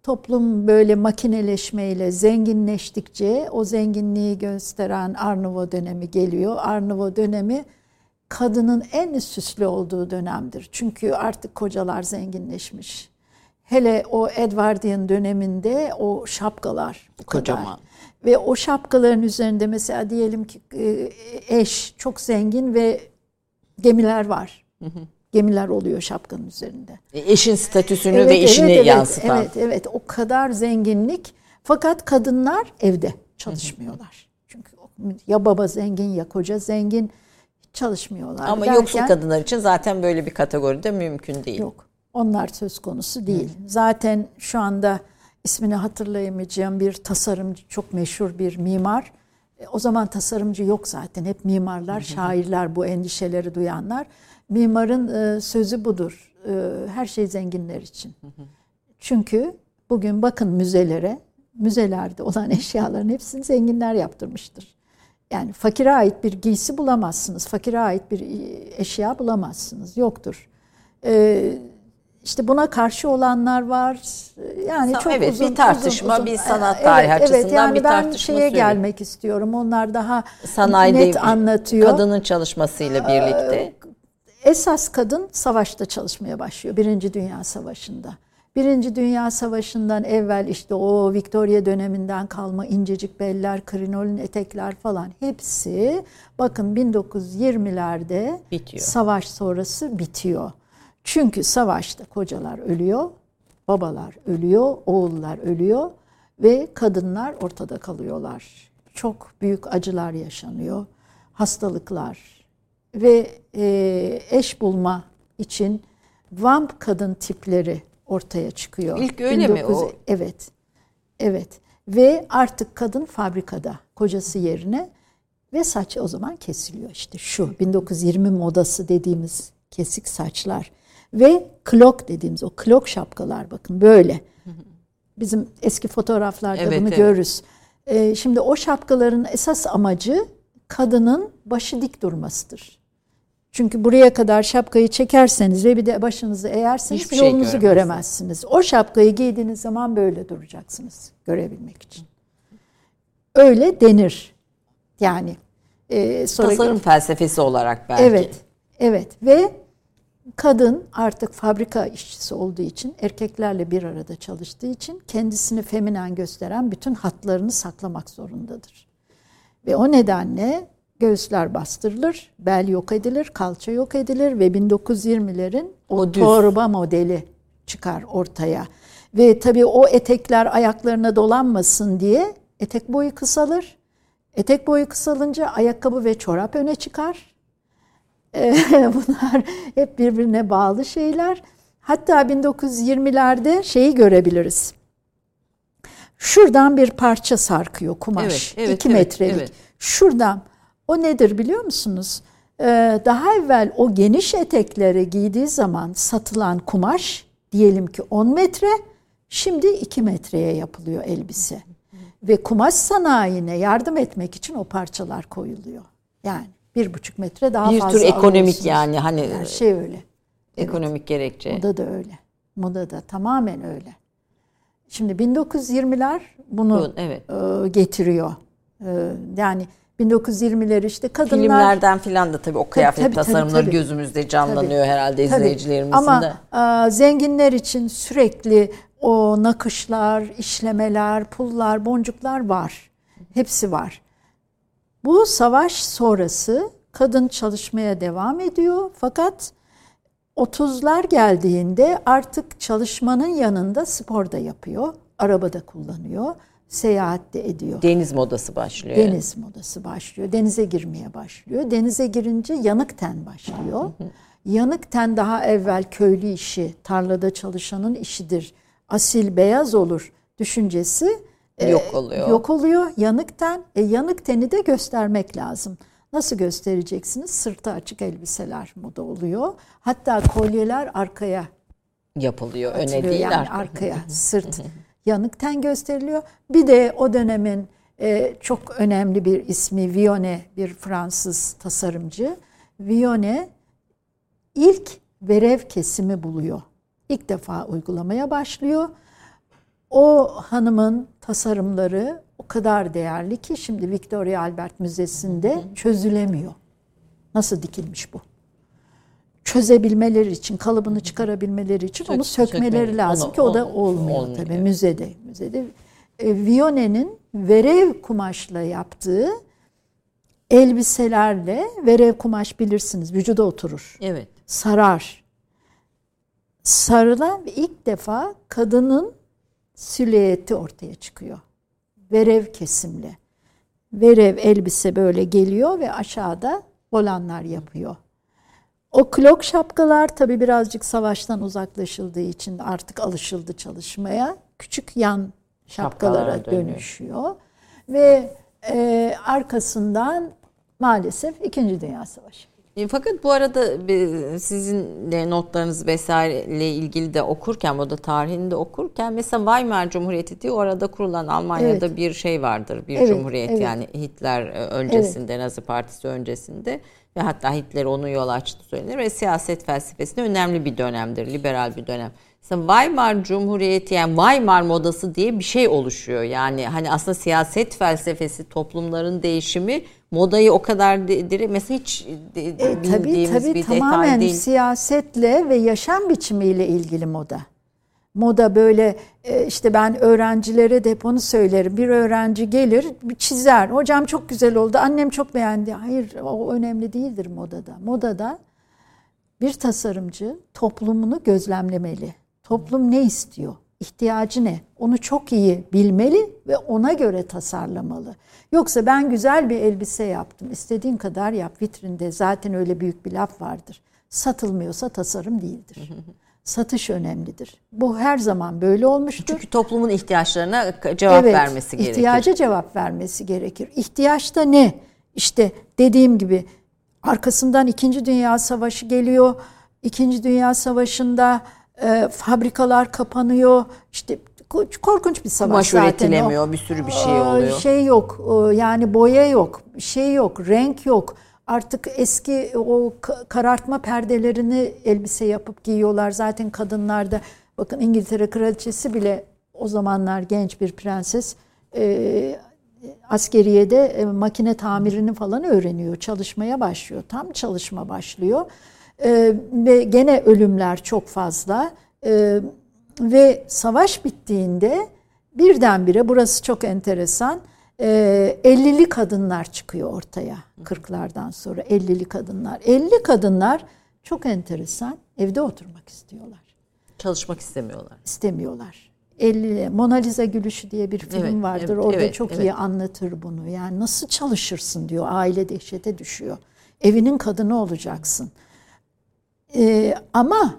toplum böyle makineleşmeyle zenginleştikçe o zenginliği gösteren Arnavo dönemi geliyor. Arnavo dönemi kadının en süslü olduğu dönemdir. Çünkü artık kocalar zenginleşmiş. Hele o Edwardian döneminde o şapkalar Kocaman. kadar. Ve o şapkaların üzerinde mesela diyelim ki e, eş çok zengin ve gemiler var. Hı hı gemiler oluyor şapkanın üzerinde. E, eşin statüsünü evet, ve eşini evet, yansıtan. Evet, evet. O kadar zenginlik. Fakat kadınlar evde çalışmıyorlar. Çünkü ya baba zengin ya koca zengin çalışmıyorlar. Ama Derken, yoksul kadınlar için zaten böyle bir kategoride mümkün değil. Yok. Onlar söz konusu değil. Hı. Zaten şu anda ismini hatırlayamayacağım bir tasarımcı, çok meşhur bir mimar. E, o zaman tasarımcı yok zaten. Hep mimarlar, şairler, bu endişeleri duyanlar. Mimarın e, sözü budur. E, her şey zenginler için. Çünkü bugün bakın müzelere, müzelerde olan eşyaların hepsini zenginler yaptırmıştır. Yani fakire ait bir giysi bulamazsınız. Fakire ait bir eşya bulamazsınız. Yoktur. Ee, işte buna karşı olanlar var. Yani çok evet, uzun bir tartışma, uzun, bir sanat tarihi evet, açısından evet, yani bir tartışma ben şeye söyleyeyim. gelmek istiyorum. Onlar daha Sanayi net anlatıyor. Kadının çalışmasıyla birlikte. Ee, Esas kadın savaşta çalışmaya başlıyor. Birinci Dünya Savaşı'nda. Birinci Dünya Savaşı'ndan evvel işte o Victoria döneminden kalma incecik beller, krinolin etekler falan hepsi bakın 1920'lerde bitiyor. savaş sonrası bitiyor. Çünkü savaşta kocalar ölüyor, babalar ölüyor, oğullar ölüyor ve kadınlar ortada kalıyorlar. Çok büyük acılar yaşanıyor, hastalıklar, ve e, eş bulma için vamp kadın tipleri ortaya çıkıyor. İlk öyle 19... mi o? Evet. Evet. Ve artık kadın fabrikada kocası yerine ve saç o zaman kesiliyor işte şu 1920 modası dediğimiz kesik saçlar ve klok dediğimiz o klok şapkalar bakın böyle. Bizim eski fotoğraflarda evet, bunu evet. görürüz. Ee, şimdi o şapkaların esas amacı kadının başı dik durmasıdır. Çünkü buraya kadar şapkayı çekerseniz ve bir de başınızı eğerseniz Hiçbir yolunuzu şey göremezsiniz. O şapkayı giydiğiniz zaman böyle duracaksınız görebilmek için. Öyle denir. Yani e, sonra tasarım felsefesi olarak belki. Evet. Evet ve kadın artık fabrika işçisi olduğu için erkeklerle bir arada çalıştığı için kendisini feminen gösteren bütün hatlarını saklamak zorundadır. Ve o nedenle göğüsler bastırılır, bel yok edilir, kalça yok edilir ve 1920'lerin o, o torba modeli çıkar ortaya. Ve tabii o etekler ayaklarına dolanmasın diye etek boyu kısalır. Etek boyu kısalınca ayakkabı ve çorap öne çıkar. Bunlar hep birbirine bağlı şeyler. Hatta 1920'lerde şeyi görebiliriz. Şuradan bir parça sarkıyor kumaş. Evet, evet, 2 metrelik. Evet. Şuradan o nedir biliyor musunuz? Ee, daha evvel o geniş etekleri giydiği zaman satılan kumaş diyelim ki 10 metre, şimdi 2 metreye yapılıyor elbise. Ve kumaş sanayine yardım etmek için o parçalar koyuluyor. Yani bir buçuk metre daha bir fazla Bir tür ekonomik yani hani Her şey öyle. Ekonomik evet. gerekçe. Moda da öyle. Moda da tamamen öyle. Şimdi 1920'ler bunu evet. e, getiriyor. E, yani 1920'ler işte kadınlar... Filmlerden filan da tabii o kıyafet tabii, tabii, tasarımları tabii, gözümüzde canlanıyor tabii, herhalde izleyicilerimizin Ama de. Ama zenginler için sürekli o nakışlar, işlemeler, pullar, boncuklar var. Hepsi var. Bu savaş sonrası kadın çalışmaya devam ediyor fakat 30'lar geldiğinde artık çalışmanın yanında spor da yapıyor, arabada kullanıyor seyahat de ediyor. Deniz modası başlıyor. Deniz modası başlıyor. Denize girmeye başlıyor. Denize girince yanık ten başlıyor. yanık ten daha evvel köylü işi, tarlada çalışanın işidir. Asil beyaz olur düşüncesi yok oluyor. Yok oluyor. Yanık ten. E, yanık teni de göstermek lazım. Nasıl göstereceksiniz? Sırtı açık elbiseler moda oluyor. Hatta kolyeler arkaya yapılıyor. Öne değil yani arkaya. Sırt yanık ten gösteriliyor. Bir de o dönemin e, çok önemli bir ismi Vione bir Fransız tasarımcı. Vione ilk verev kesimi buluyor. İlk defa uygulamaya başlıyor. O hanımın tasarımları o kadar değerli ki şimdi Victoria Albert Müzesi'nde çözülemiyor. Nasıl dikilmiş bu? Çözebilmeleri için, kalıbını çıkarabilmeleri için onu sökmeleri sökmeleri. lazım Onu- ki o da olmuyor olmuyor, tabii evet. müzede. Müzede e, Vione'nin verev kumaşla yaptığı elbiselerle verev kumaş bilirsiniz vücuda oturur Evet. sarar. Sarılan ilk defa kadının silüeti ortaya çıkıyor. Verev kesimli. Verev elbise böyle geliyor ve aşağıda volanlar yapıyor. O klok şapkalar tabii birazcık savaştan uzaklaşıldığı için artık alışıldı çalışmaya. Küçük yan şapkalara Şapkalara dönüşüyor. Ve e, arkasından maalesef İkinci Dünya Savaşı. E, Fakat bu arada bir- sizin de notlarınız vesaireyle ilgili de okurken, bu da tarihini de okurken mesela Weimar Cumhuriyeti diye orada kurulan Almanya'da Evet. bir şey vardır. Bir Evet, cumhuriyet evet. yani Hitler e, öncesinde, Nazi Partisi öncesinde ve hatta Hitler onu yol açtı söylenir ve siyaset felsefesinde önemli bir dönemdir, liberal bir dönem. Mesela Weimar Cumhuriyeti yani Weimar modası diye bir şey oluşuyor. Yani hani aslında siyaset felsefesi, toplumların değişimi modayı o kadar de- dire mesela hiç E, tabii tabii bir detay tamamen değil. siyasetle ve yaşam biçimiyle ilgili moda. Moda böyle e, işte ben öğrencilere de hep onu söylerim. Bir öğrenci gelir çizer. Hocam çok güzel oldu. Annem çok beğendi. Hayır o önemli değildir modada. Modada bir tasarımcı toplumunu gözlemlemeli. Toplum ne istiyor? İhtiyacı ne? Onu çok iyi bilmeli ve ona göre tasarlamalı. Yoksa ben güzel bir elbise yaptım. İstediğin kadar yap vitrinde. Zaten öyle büyük bir laf vardır. Satılmıyorsa tasarım değildir. Satış önemlidir. Bu her zaman böyle olmuştur. Çünkü toplumun ihtiyaçlarına cevap Evet, vermesi gerekir. ihtiyaca cevap vermesi gerekir. İhtiyaç da ne? İşte dediğim gibi arkasından İkinci Dünya Savaşı geliyor. İkinci Dünya Savaşı'nda e, fabrikalar kapanıyor. İşte ko- korkunç bir savaş Kumaş zaten. üretilemiyor, o. bir sürü bir şey oluyor. Şey yok, yani boya yok, şey yok, renk yok. Artık eski o ka- karartma perdelerini elbise yapıp giyiyorlar. Zaten kadınlarda bakın İngiltere kraliçesi bile o zamanlar genç bir prenses e, askeriyede e, makine tamirini falan öğreniyor. Çalışmaya başlıyor. Tam çalışma başlıyor. E, ve gene ölümler çok fazla. E, ve savaş bittiğinde birdenbire burası çok enteresan. e, 50'li kadınlar çıkıyor ortaya 40'lardan sonra 50'li kadınlar. 50 kadınlar çok enteresan evde oturmak istiyorlar Çalışmak istemiyorlar. istemiyorlar. 50 Mona Lisa gülüşü diye bir film Evet, vardır. evet, Orada evet, çok evet. iyi anlatır bunu. Yani nasıl çalışırsın diyor. Aile dehşete düşüyor. Evinin kadını olacaksın. Ee, ama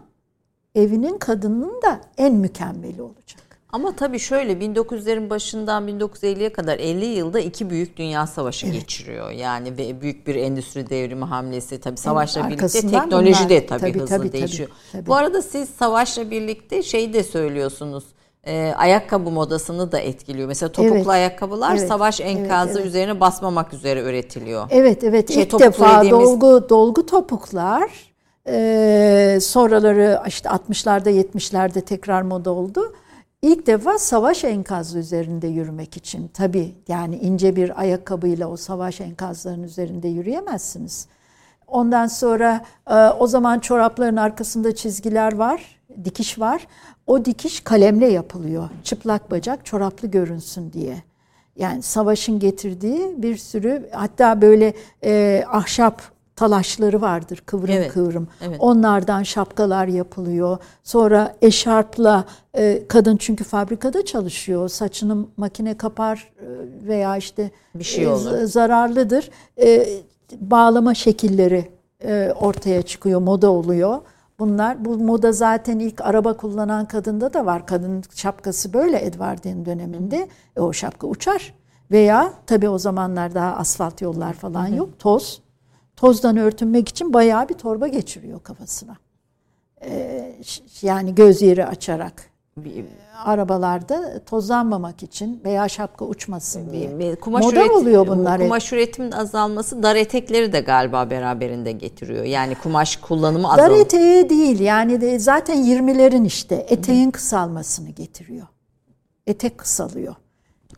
evinin kadının da en mükemmeli olacak. Ama tabii şöyle 1900'lerin başından 1950'ye kadar 50 yılda iki büyük dünya savaşı geçiriyor. Yani ve büyük bir endüstri devrimi hamlesi tabii savaşla birlikte arkasından teknoloji bunlar. de tabii, Tabii, hızlı tabii, değişiyor. tabii, tabii. Bu arada siz savaşla birlikte şey de söylüyorsunuz. e, ayakkabı modasını da etkiliyor. Mesela topuklu Evet. ayakkabılar Evet, savaş evet, enkazı evet. üzerine basmamak üzere üretiliyor. Evet evet Şey, ilk defa dediğimiz- dolgu dolgu topuklar sonraları işte 60'larda 70'lerde tekrar moda oldu. İlk defa savaş enkazı üzerinde yürümek için tabii yani ince bir ayakkabıyla o savaş enkazlarının üzerinde yürüyemezsiniz. Ondan sonra o zaman çorapların arkasında çizgiler var, dikiş var. O dikiş kalemle yapılıyor. Çıplak bacak çoraplı görünsün diye. Yani savaşın getirdiği bir sürü hatta böyle e, ahşap talaşları vardır kıvrım Evet, kıvrım. evet. Onlardan şapkalar yapılıyor. Sonra eşarpla e, kadın çünkü fabrikada çalışıyor. Saçını makine kapar e, veya işte Bir şey e, olur. z- zararlıdır. E, bağlama şekilleri e, ortaya çıkıyor, moda oluyor. Bunlar bu moda zaten ilk araba kullanan kadında da var. Kadın şapkası böyle Edwardian döneminde. E, o şapka uçar. Veya tabii o zamanlar daha asfalt yollar falan yok. Toz. Tozdan örtünmek için bayağı bir torba geçiriyor kafasına. Ee, yani göz yeri açarak. arabalarda tozlanmamak için veya şapka uçmasın diye. Kumaş Moda üretim, oluyor bunlar. Kumaş üretimin azalması dar etekleri de galiba beraberinde getiriyor. Yani kumaş kullanımı azalıyor. Dar eteği değil yani de zaten 20'lerin işte eteğin kısalmasını getiriyor. Etek kısalıyor.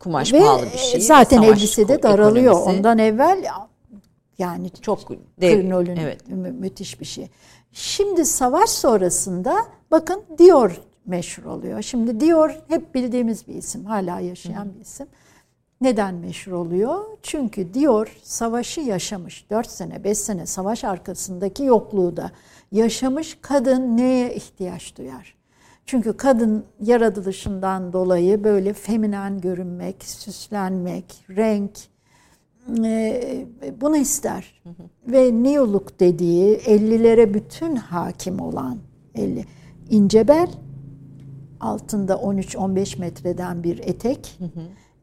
Kumaş Ve pahalı bir şey. zaten Savaş elbise de daralıyor. ekonomisi. Ondan evvel yani çok dev, krinolün evet. mü- müthiş bir şey. Şimdi savaş sonrasında bakın Dior meşhur oluyor. Şimdi Dior hep bildiğimiz bir isim. Hala yaşayan bir isim. Neden meşhur oluyor? Çünkü Dior savaşı yaşamış. 4 sene, 5 sene savaş arkasındaki yokluğu da yaşamış kadın neye ihtiyaç duyar? Çünkü kadın yaratılışından dolayı böyle feminen görünmek, süslenmek, renk e, bunu ister. Ve New Look dediği 50'lere bütün hakim olan 50 ince bel, altında 13-15 metreden bir etek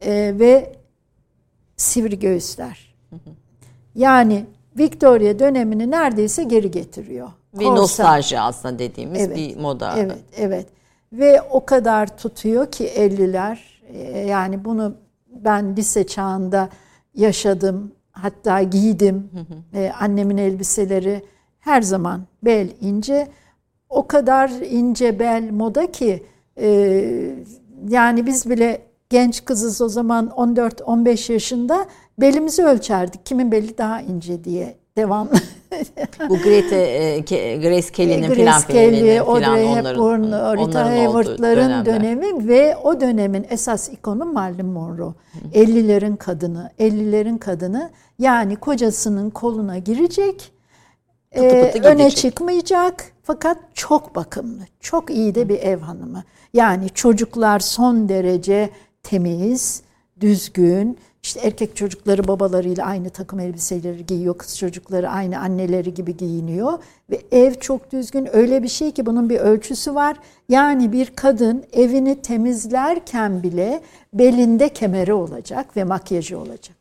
e, ve sivri göğüsler. Yani Victoria dönemini neredeyse geri getiriyor. Ve Korsa- nostalji aslında dediğimiz Evet, bir moda. Evet, evet. Ve o kadar tutuyor ki 50'ler. e, Yani bunu ben lise çağında yaşadım. Hatta giydim. E, annemin elbiseleri her zaman bel ince. O kadar ince bel moda ki e, yani biz bile genç kızız o zaman 14-15 yaşında belimizi ölçerdik. Kimin beli daha ince diye devamlı. Bu Grete, e, Grace Kelly'nin Grace filan Kelly, Audrey filan Hepburn, Rita Hayworth'ların dönemi ve o dönemin esas ikonu Marilyn Monroe. 50'lerin kadını, 50'lerin kadını yani kocasının koluna girecek, Pıtı e, pıtı öne gidecek. çıkmayacak fakat çok bakımlı, çok iyi de bir ev hanımı. Yani çocuklar son derece temiz, düzgün, işte erkek çocukları babalarıyla aynı takım elbiseleri giyiyor, kız çocukları aynı anneleri gibi giyiniyor ve ev çok düzgün. Öyle bir şey ki bunun bir ölçüsü var. Yani bir kadın evini temizlerken bile belinde kemeri olacak ve makyajı olacak.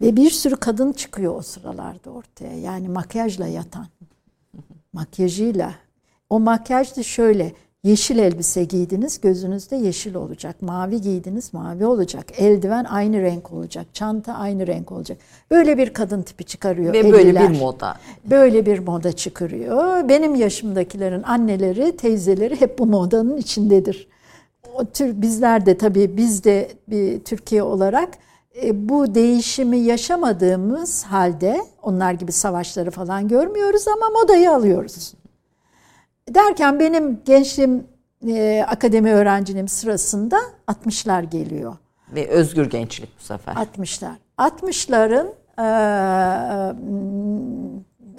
Ve bir sürü kadın çıkıyor o sıralarda ortaya. Yani makyajla yatan. Makyajıyla. O makyaj da şöyle. Yeşil elbise giydiniz gözünüzde yeşil olacak. Mavi giydiniz mavi olacak. Eldiven aynı renk olacak. Çanta aynı renk olacak. Böyle bir kadın tipi çıkarıyor. Ve böyle 50'ler. bir moda. Böyle bir moda çıkarıyor. Benim yaşımdakilerin anneleri, teyzeleri hep bu modanın içindedir. O tür bizler de tabii biz de bir Türkiye olarak e, bu değişimi yaşamadığımız halde onlar gibi savaşları falan görmüyoruz ama modayı alıyoruz. Derken benim gençliğim e, akademi öğrenciliğim sırasında 60'lar geliyor. Ve özgür gençlik bu sefer. 60'lar. 60'ların e,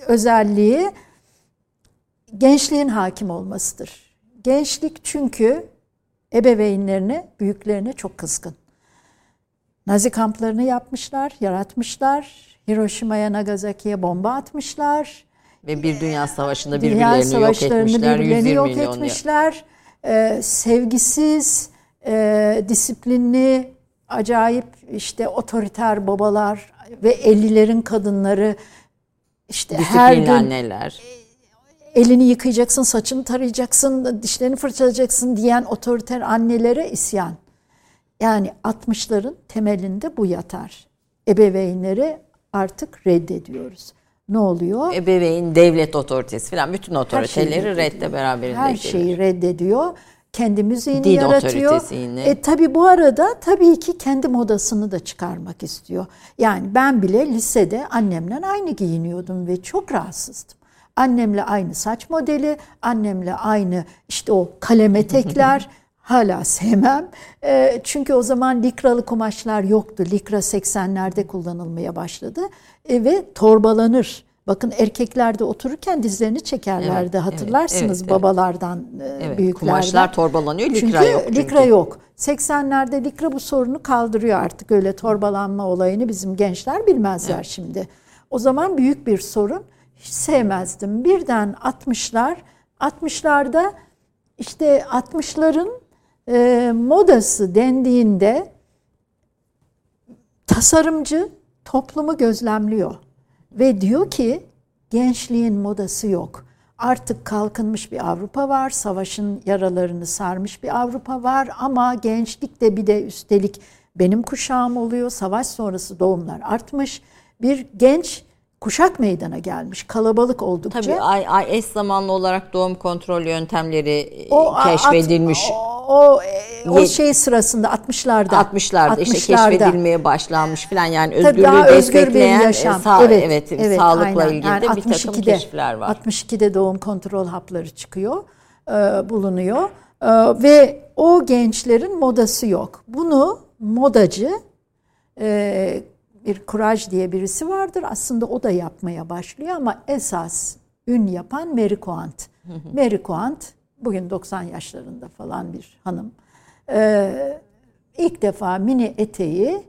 özelliği gençliğin hakim olmasıdır. Gençlik çünkü ebeveynlerine, büyüklerine çok kızgın. Nazi kamplarını yapmışlar, yaratmışlar. Hiroşima'ya, Nagasaki'ye bomba atmışlar. Ve bir dünya savaşında Dünya birbirlerini yok etmişler. birbirlerini 120 yok etmişler. Ee, sevgisiz, e, disiplinli, acayip işte otoriter babalar ve 50'lerin kadınları işte her disiplinli gün anneler. elini yıkayacaksın, saçını tarayacaksın, dişlerini fırçalayacaksın diyen otoriter annelere isyan. Yani 60'ların temelinde bu yatar. Ebeveynleri artık reddediyoruz. Ne oluyor? Ebeveyn, devlet otoritesi falan bütün otoriteleri redde beraberinde Her gelir. şeyi reddediyor. Kendi müziğini Din yaratıyor. E tabi bu arada tabii ki kendi modasını da çıkarmak istiyor. Yani ben bile lisede annemle aynı giyiniyordum ve çok rahatsızdım. Annemle aynı saç modeli, annemle aynı işte o kalem etekler hala sevmem. E, çünkü o zaman likralı kumaşlar yoktu. Likra 80'lerde kullanılmaya başladı E, ve torbalanır. Bakın erkekler de otururken dizlerini çekerlerdi Evet, hatırlarsınız evet, evet, evet. babalardan, e, Evet, büyüklerden. kumaşlar torbalanıyor, likra çünkü yok çünkü. Likra yok. 80'lerde likra bu sorunu kaldırıyor artık öyle torbalanma olayını bizim gençler bilmezler şimdi. O zaman büyük bir sorun. Hiç sevmezdim. Birden 60'lar, 60'larda işte 60'ların e, modası dendiğinde tasarımcı toplumu gözlemliyor ve diyor ki gençliğin modası yok. artık kalkınmış bir Avrupa var. Savaşın yaralarını sarmış bir Avrupa var ama gençlik de bir de üstelik benim kuşağım oluyor. Savaş sonrası doğumlar artmış. Bir genç kuşak meydana gelmiş. Kalabalık oldukça. Tabii ay, ay eş zamanlı olarak doğum kontrol yöntemleri o, keşfedilmiş. At, o, o, o şey sırasında 60'larda 60'larda 60 işte keşfedilmeye başlanmış falan yani özgürlüğü daha destekleyen bir yaşam. E, sağ, evet, evet, evet sağlıkla aynen. ilgili yani de 62'de, bir takım keşifler var. 62'de doğum kontrol hapları çıkıyor, e, bulunuyor e, ve o gençlerin modası yok. Bunu modacı e, bir Kuraj diye birisi vardır. Aslında o da yapmaya başlıyor ama esas ün yapan Mary Quant. Mary Quant bugün 90 yaşlarında falan bir hanım. Ee, ilk defa mini eteği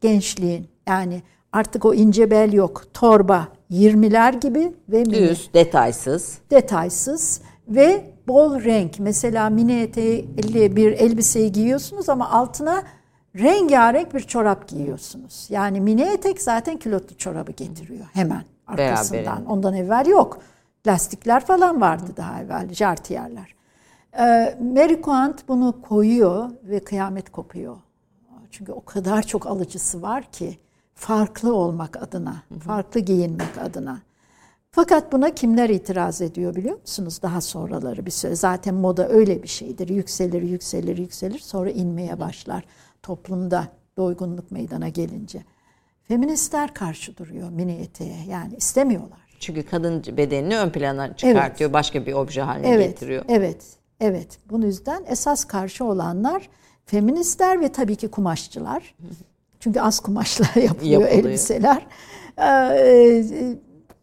gençliğin yani artık o ince bel yok. Torba 20'ler gibi ve mini. Düz, detaysız. Detaysız ve bol renk. Mesela mini eteği bir elbiseyi giyiyorsunuz ama altına rengarenk bir çorap giyiyorsunuz. Yani mini etek zaten kilotlu çorabı getiriyor hemen arkasından. Beraber. Ondan evvel yok. Lastikler falan vardı daha evvel, jartiyerler. Ee, Mary Quant bunu koyuyor ve kıyamet kopuyor. Çünkü o kadar çok alıcısı var ki farklı olmak adına, farklı giyinmek adına. Fakat buna kimler itiraz ediyor biliyor musunuz? Daha sonraları bir süre. Zaten moda öyle bir şeydir. Yükselir, yükselir, yükselir. Sonra inmeye başlar toplumda doygunluk meydana gelince. Feministler karşı duruyor mini eteğe. Yani istemiyorlar. Çünkü kadın bedenini ön plana çıkartıyor. Evet. Başka bir obje haline evet, getiriyor. Evet. Evet. Bunun yüzden esas karşı olanlar feministler ve tabii ki kumaşçılar. Çünkü az kumaşla yapılıyor, yapılıyor. elbiseler. Ee,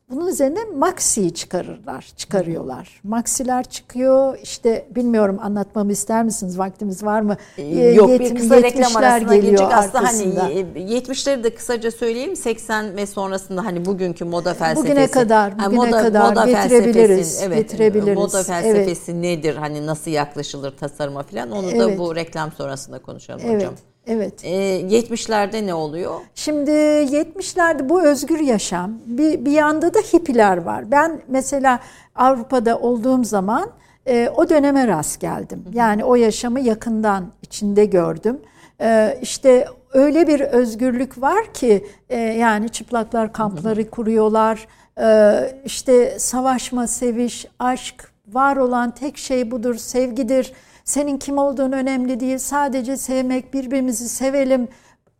bunun üzerine maxi çıkarırlar, çıkarıyorlar. Maxiler çıkıyor. İşte bilmiyorum anlatmamı ister misiniz? Vaktimiz var mı? Ee, yok bir kısa reklam arasına gelecek. Aslında hani 70'leri de kısaca söyleyeyim. 80 ve sonrasında hani bugünkü moda felsefesi. Bugüne kadar, bugüne yani moda, kadar moda getirebiliriz. Evet, getirebiliriz. Moda felsefesi evet. nedir? Hani nasıl yaklaşılır tasarıma falan onu evet. da bu reklam sonrasında konuşalım evet. hocam. Evet. Ee, 70'lerde ne oluyor? Şimdi 70'lerde bu özgür yaşam. Bir, bir yanda da hippiler var. Ben mesela Avrupa'da olduğum zaman e, o döneme rast geldim. Yani o yaşamı yakından içinde gördüm. E, işte öyle bir özgürlük var ki e, yani çıplaklar kampları kuruyorlar. E, işte savaşma, seviş, aşk var olan tek şey budur, sevgidir senin kim olduğun önemli değil. Sadece sevmek, birbirimizi sevelim,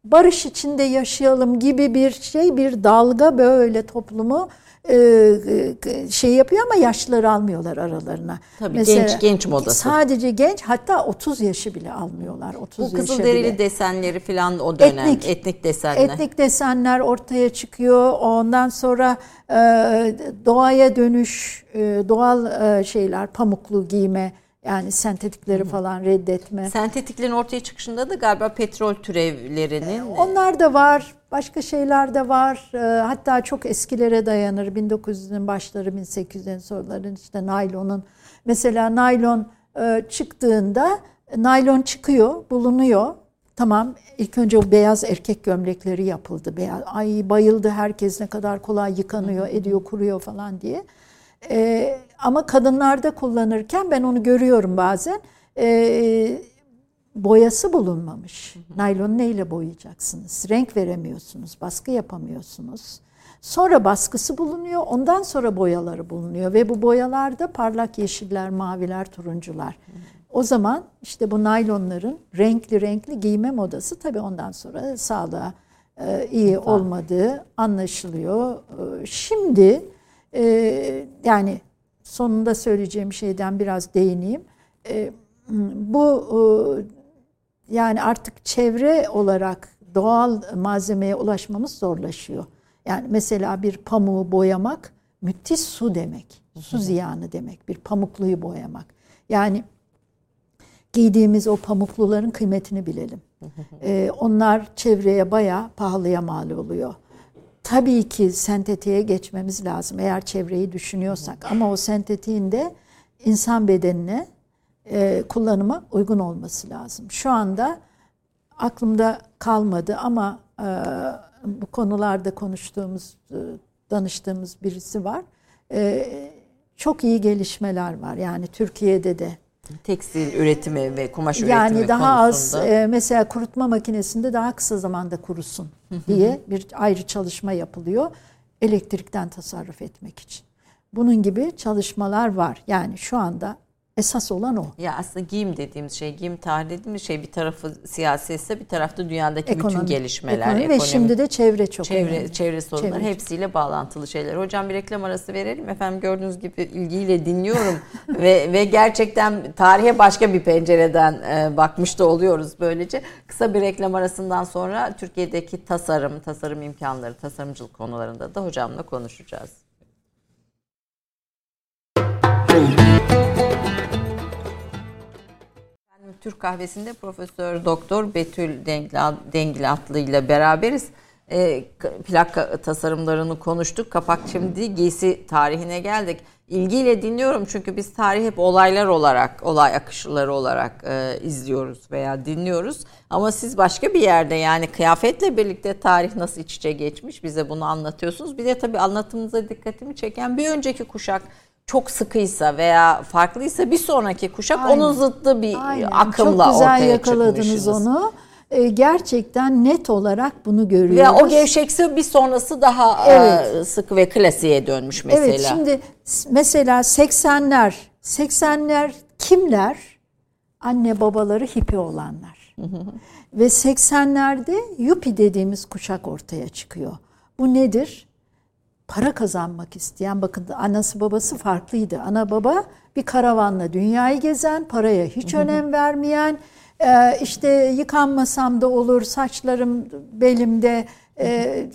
barış içinde yaşayalım gibi bir şey, bir dalga böyle toplumu e, e, şey yapıyor ama yaşlıları almıyorlar aralarına. Tabii Mesela, genç genç modası. Sadece genç hatta 30 yaşı bile almıyorlar. 30 Bu kızılderili desenleri falan o dönem etnik, etnik desenler. Etnik desenler ortaya çıkıyor. Ondan sonra e, doğaya dönüş, doğal şeyler, pamuklu giyme yani sentetikleri falan reddetme. Sentetiklerin ortaya çıkışında da galiba petrol türevlerinin. Onlar da var. Başka şeyler de var. Ee, hatta çok eskilere dayanır. 1900'ün başları, 1800'lerin sonları işte naylonun. Mesela naylon e, çıktığında naylon çıkıyor, bulunuyor. Tamam ilk önce o beyaz erkek gömlekleri yapıldı. Beyaz, ay bayıldı herkes ne kadar kolay yıkanıyor, ediyor, kuruyor falan diye. Ee, ama kadınlarda kullanırken ben onu görüyorum bazen. E, boyası bulunmamış. Naylonu neyle boyayacaksınız? Renk veremiyorsunuz, baskı yapamıyorsunuz. Sonra baskısı bulunuyor, ondan sonra boyaları bulunuyor ve bu boyalarda parlak yeşiller, maviler, turuncular. O zaman işte bu naylonların renkli renkli giyme modası tabii ondan sonra sağlığa e, iyi olmadığı anlaşılıyor. E, şimdi e, yani sonunda söyleyeceğim şeyden biraz değineyim. E, bu e, yani artık çevre olarak doğal malzemeye ulaşmamız zorlaşıyor. Yani mesela bir pamuğu boyamak müthiş su demek. Su ziyanı demek. Bir pamukluyu boyamak. Yani giydiğimiz o pamukluların kıymetini bilelim. Ee, onlar çevreye baya pahalıya mal oluyor tabii ki sentetiğe geçmemiz lazım eğer çevreyi düşünüyorsak. Ama o sentetiğin de insan bedenine e, kullanıma uygun olması lazım. Şu anda aklımda kalmadı ama e, bu konularda konuştuğumuz, e, danıştığımız birisi var. E, çok iyi gelişmeler var. Yani Türkiye'de de. Tekstil üretimi ve kumaş yani üretimi daha konusunda. az e, mesela kurutma makinesinde daha kısa zamanda kurusun diye bir ayrı çalışma yapılıyor. Elektrikten tasarruf etmek için. Bunun gibi çalışmalar var. Yani şu anda esas olan o. Ya aslında giyim dediğimiz şey, giyim tarihi dediğimiz şey bir tarafı siyasi ise bir tarafta dünyadaki bütün Ekonomi, gelişmeler, ekonomi ekonomi, ve şimdi de çevre çok çevre, önemli. çevre sorunları Çevre. hepsiyle bağlantılı şeyler. Hocam bir reklam arası verelim. Efendim gördüğünüz gibi ilgiyle dinliyorum ve ve gerçekten tarihe başka bir pencereden e, bakmış da oluyoruz böylece. Kısa bir reklam arasından sonra Türkiye'deki tasarım, tasarım imkanları, tasarımcılık konularında da hocamla konuşacağız. Türk kahvesinde Profesör Doktor Betül Dengil, Atlı ile beraberiz. E, plak tasarımlarını konuştuk. Kapak şimdi giysi tarihine geldik. İlgiyle dinliyorum çünkü biz tarihi hep olaylar olarak, olay akışları olarak e, izliyoruz veya dinliyoruz. Ama siz başka bir yerde yani kıyafetle birlikte tarih nasıl iç içe geçmiş bize bunu anlatıyorsunuz. Bir de tabii anlatımınıza dikkatimi çeken bir önceki kuşak çok sıkıysa veya farklıysa bir sonraki kuşak Aynen. onun zıttı bir Aynen. akımla Çok güzel ortaya yakaladınız onu. Ee, gerçekten net olarak bunu görüyoruz. Ve o gevşekse bir sonrası daha Evet. e, sıkı ve klasiğe dönmüş mesela. Evet şimdi mesela 80'ler 80'ler kimler? Anne babaları hippi olanlar. Ve 80'lerde yuppie dediğimiz kuşak ortaya çıkıyor. Bu nedir? Para kazanmak isteyen, bakın anası babası farklıydı. Ana baba bir karavanla dünyayı gezen, paraya hiç önem vermeyen, e, işte yıkanmasam da olur, saçlarım belimde, e,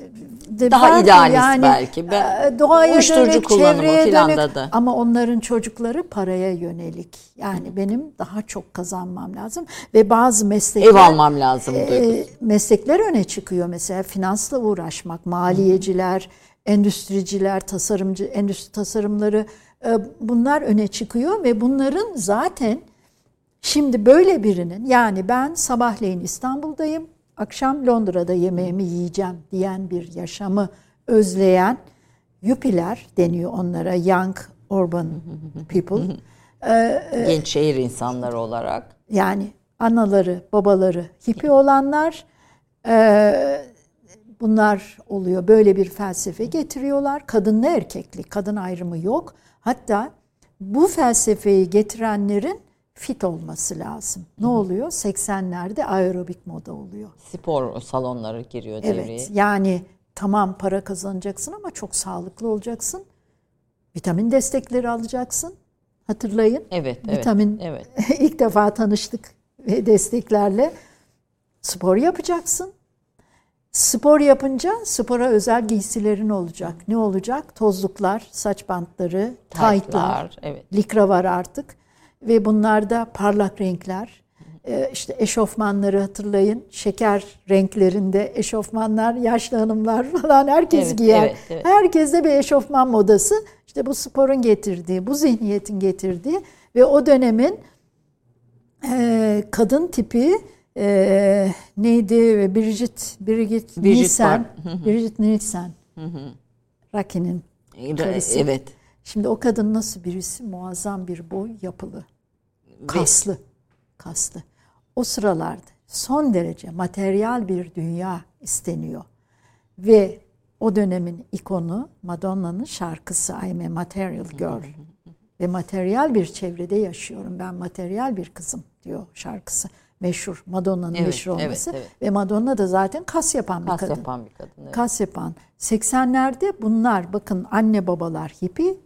de Daha idealist belki. Ben- e, doğaya uyuşturucu dönük, çevreye dönük. da. Ama onların çocukları paraya yönelik. Yani benim daha çok kazanmam lazım ve bazı meslekler Ev almam lazım e, meslekler öne çıkıyor mesela finansla uğraşmak, maliyeciler, endüstriciler, tasarımcı endüstri tasarımları e, bunlar öne çıkıyor ve bunların zaten şimdi böyle birinin yani ben sabahleyin İstanbul'dayım, akşam Londra'da yemeğimi yiyeceğim diyen bir yaşamı özleyen yupiler deniyor onlara young urban people. Genç şehir insanları olarak. Yani anaları, babaları hippi olanlar e, bunlar oluyor. Böyle bir felsefe getiriyorlar. Kadınlı erkekli, kadın ayrımı yok. Hatta bu felsefeyi getirenlerin fit olması lazım. Ne oluyor? 80'lerde aerobik moda oluyor. Spor salonları giriyor devreye. Evet. Yani tamam para kazanacaksın ama çok sağlıklı olacaksın. Vitamin destekleri alacaksın. Hatırlayın. Evet, evet. Vitamin evet. ilk defa tanıştık ve desteklerle spor yapacaksın. Spor yapınca spora özel giysilerin olacak. Ne olacak? Tozluklar, saç bantları, taytlar, evet. likra var artık. Ve bunlarda parlak renkler. Ee, işte eşofmanları hatırlayın. Şeker renklerinde eşofmanlar, yaşlı hanımlar falan herkes Evet, giyer. evet, evet. Herkeste bir eşofman modası. İşte bu sporun getirdiği, bu zihniyetin getirdiği ve o dönemin e, kadın tipi e, neydi? Bridget, Bridget, Bridget Nielsen. Bridget Nielsen. Karısı. Evet. Şimdi o kadın nasıl birisi? Muazzam bir boy yapılı. Kaslı. Kaslı. O sıralarda son derece materyal bir dünya isteniyor. Ve o dönemin ikonu Madonna'nın şarkısı I'm a Material Girl. Ve materyal bir çevrede yaşıyorum. Ben materyal bir kızım diyor şarkısı. Meşhur. Madonna'nın Evet, meşhur evet, olması. evet. Ve Madonna da zaten kas yapan bir Kas kadın yapan bir kadın. evet. kas yapan. 80'lerde bunlar bakın anne babalar hippi,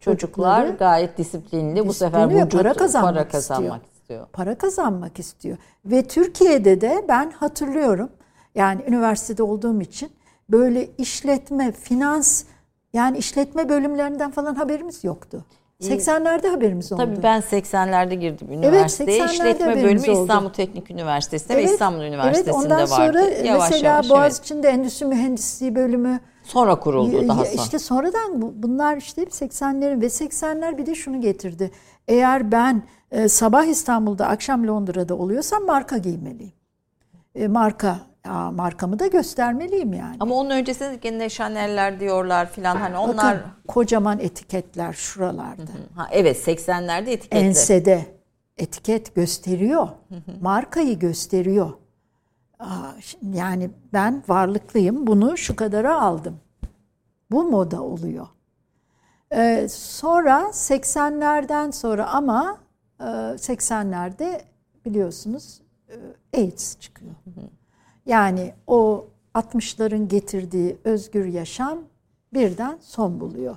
Çocuklar çocukları gayet disiplinli. Bu sefer disiplinli vücut para kazanmak para kazanmak istiyor. istiyor. para kazanmak istiyor. Ve Türkiye'de de ben hatırlıyorum yani üniversitede olduğum için böyle işletme, finans yani işletme bölümlerinden falan haberimiz yoktu. 80'lerde haberimiz oldu. Tabii ben 80'lerde girdim üniversiteye. 80'lerde İşletme bölümü oldu. İstanbul Teknik Üniversitesi'nde ve Evet, İstanbul Üniversitesi'nde evet, ondan vardı. sonra Yavaş mesela yavaş, Boğaziçi'nde endüstri mühendisliği bölümü evet. Sonra kuruldu daha sonra. İşte sonradan bu- bunlar işte hep 80'lerin ve 80'ler bir de şunu getirdi. Eğer ben e, sabah İstanbul'da akşam Londra'da oluyorsam marka giymeliyim. E, marka markamı da göstermeliyim yani. Ama onun öncesinde gene Chanel'ler diyorlar filan hani onlar Bakın kocaman etiketler şuralarda. ha, evet 80'lerde etiketli. Ensede etiket gösteriyor. Markayı gösteriyor. Aa, şimdi yani ben varlıklıyım bunu şu kadara aldım. Bu moda oluyor. Ee, sonra 80'lerden sonra ama e, 80'lerde biliyorsunuz e, AIDS çıkıyor. Yani o 60'ların getirdiği özgür yaşam birden son buluyor.